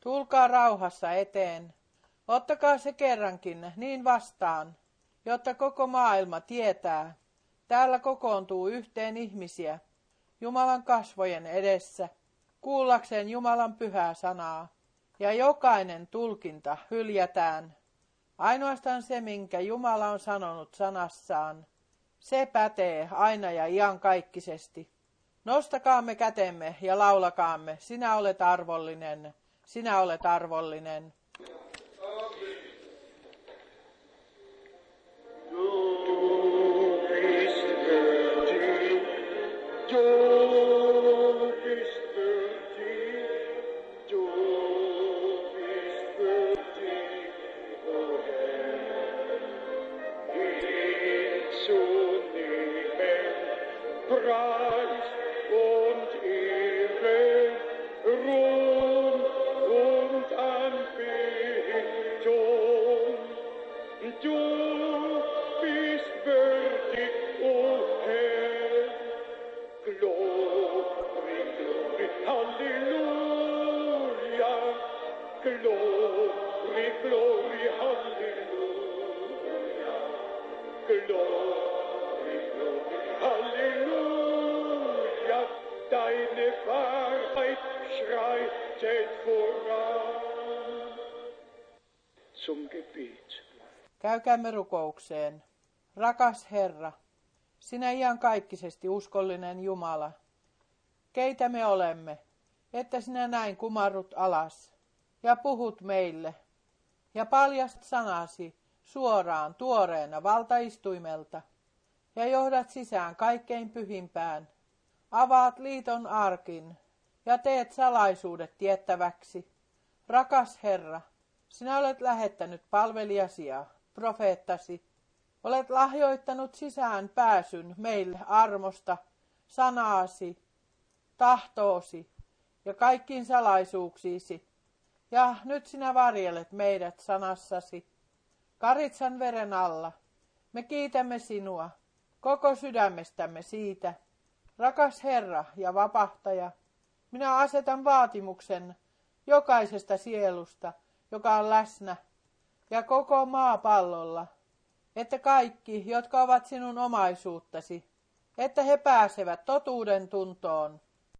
tulkaa rauhassa eteen, ottakaa se kerrankin niin vastaan, jotta koko maailma tietää, täällä kokoontuu yhteen ihmisiä, Jumalan kasvojen edessä, kuullakseen Jumalan pyhää sanaa, ja jokainen tulkinta hyljätään. Ainoastaan se, minkä Jumala on sanonut sanassaan, se pätee aina ja iankaikkisesti. Nostakaamme kätemme ja laulakaamme, sinä olet arvollinen, sinä olet arvollinen. Käykäämme rukoukseen. Rakas Herra, sinä iankaikkisesti uskollinen Jumala, keitä me olemme, että sinä näin kumarrut alas ja puhut meille ja paljast sanasi suoraan tuoreena valtaistuimelta ja johdat sisään kaikkein pyhimpään. Avaat liiton arkin ja teet salaisuudet tiettäväksi. Rakas Herra, sinä olet lähettänyt palvelijasia profeettasi. Olet lahjoittanut sisään pääsyn meille armosta, sanaasi, tahtoosi ja kaikkiin salaisuuksiisi. Ja nyt sinä varjelet meidät sanassasi. Karitsan veren alla. Me kiitämme sinua koko sydämestämme siitä. Rakas Herra ja vapahtaja, minä asetan vaatimuksen jokaisesta sielusta, joka on läsnä ja koko maapallolla, että kaikki, jotka ovat sinun omaisuuttasi, että he pääsevät totuuden tuntoon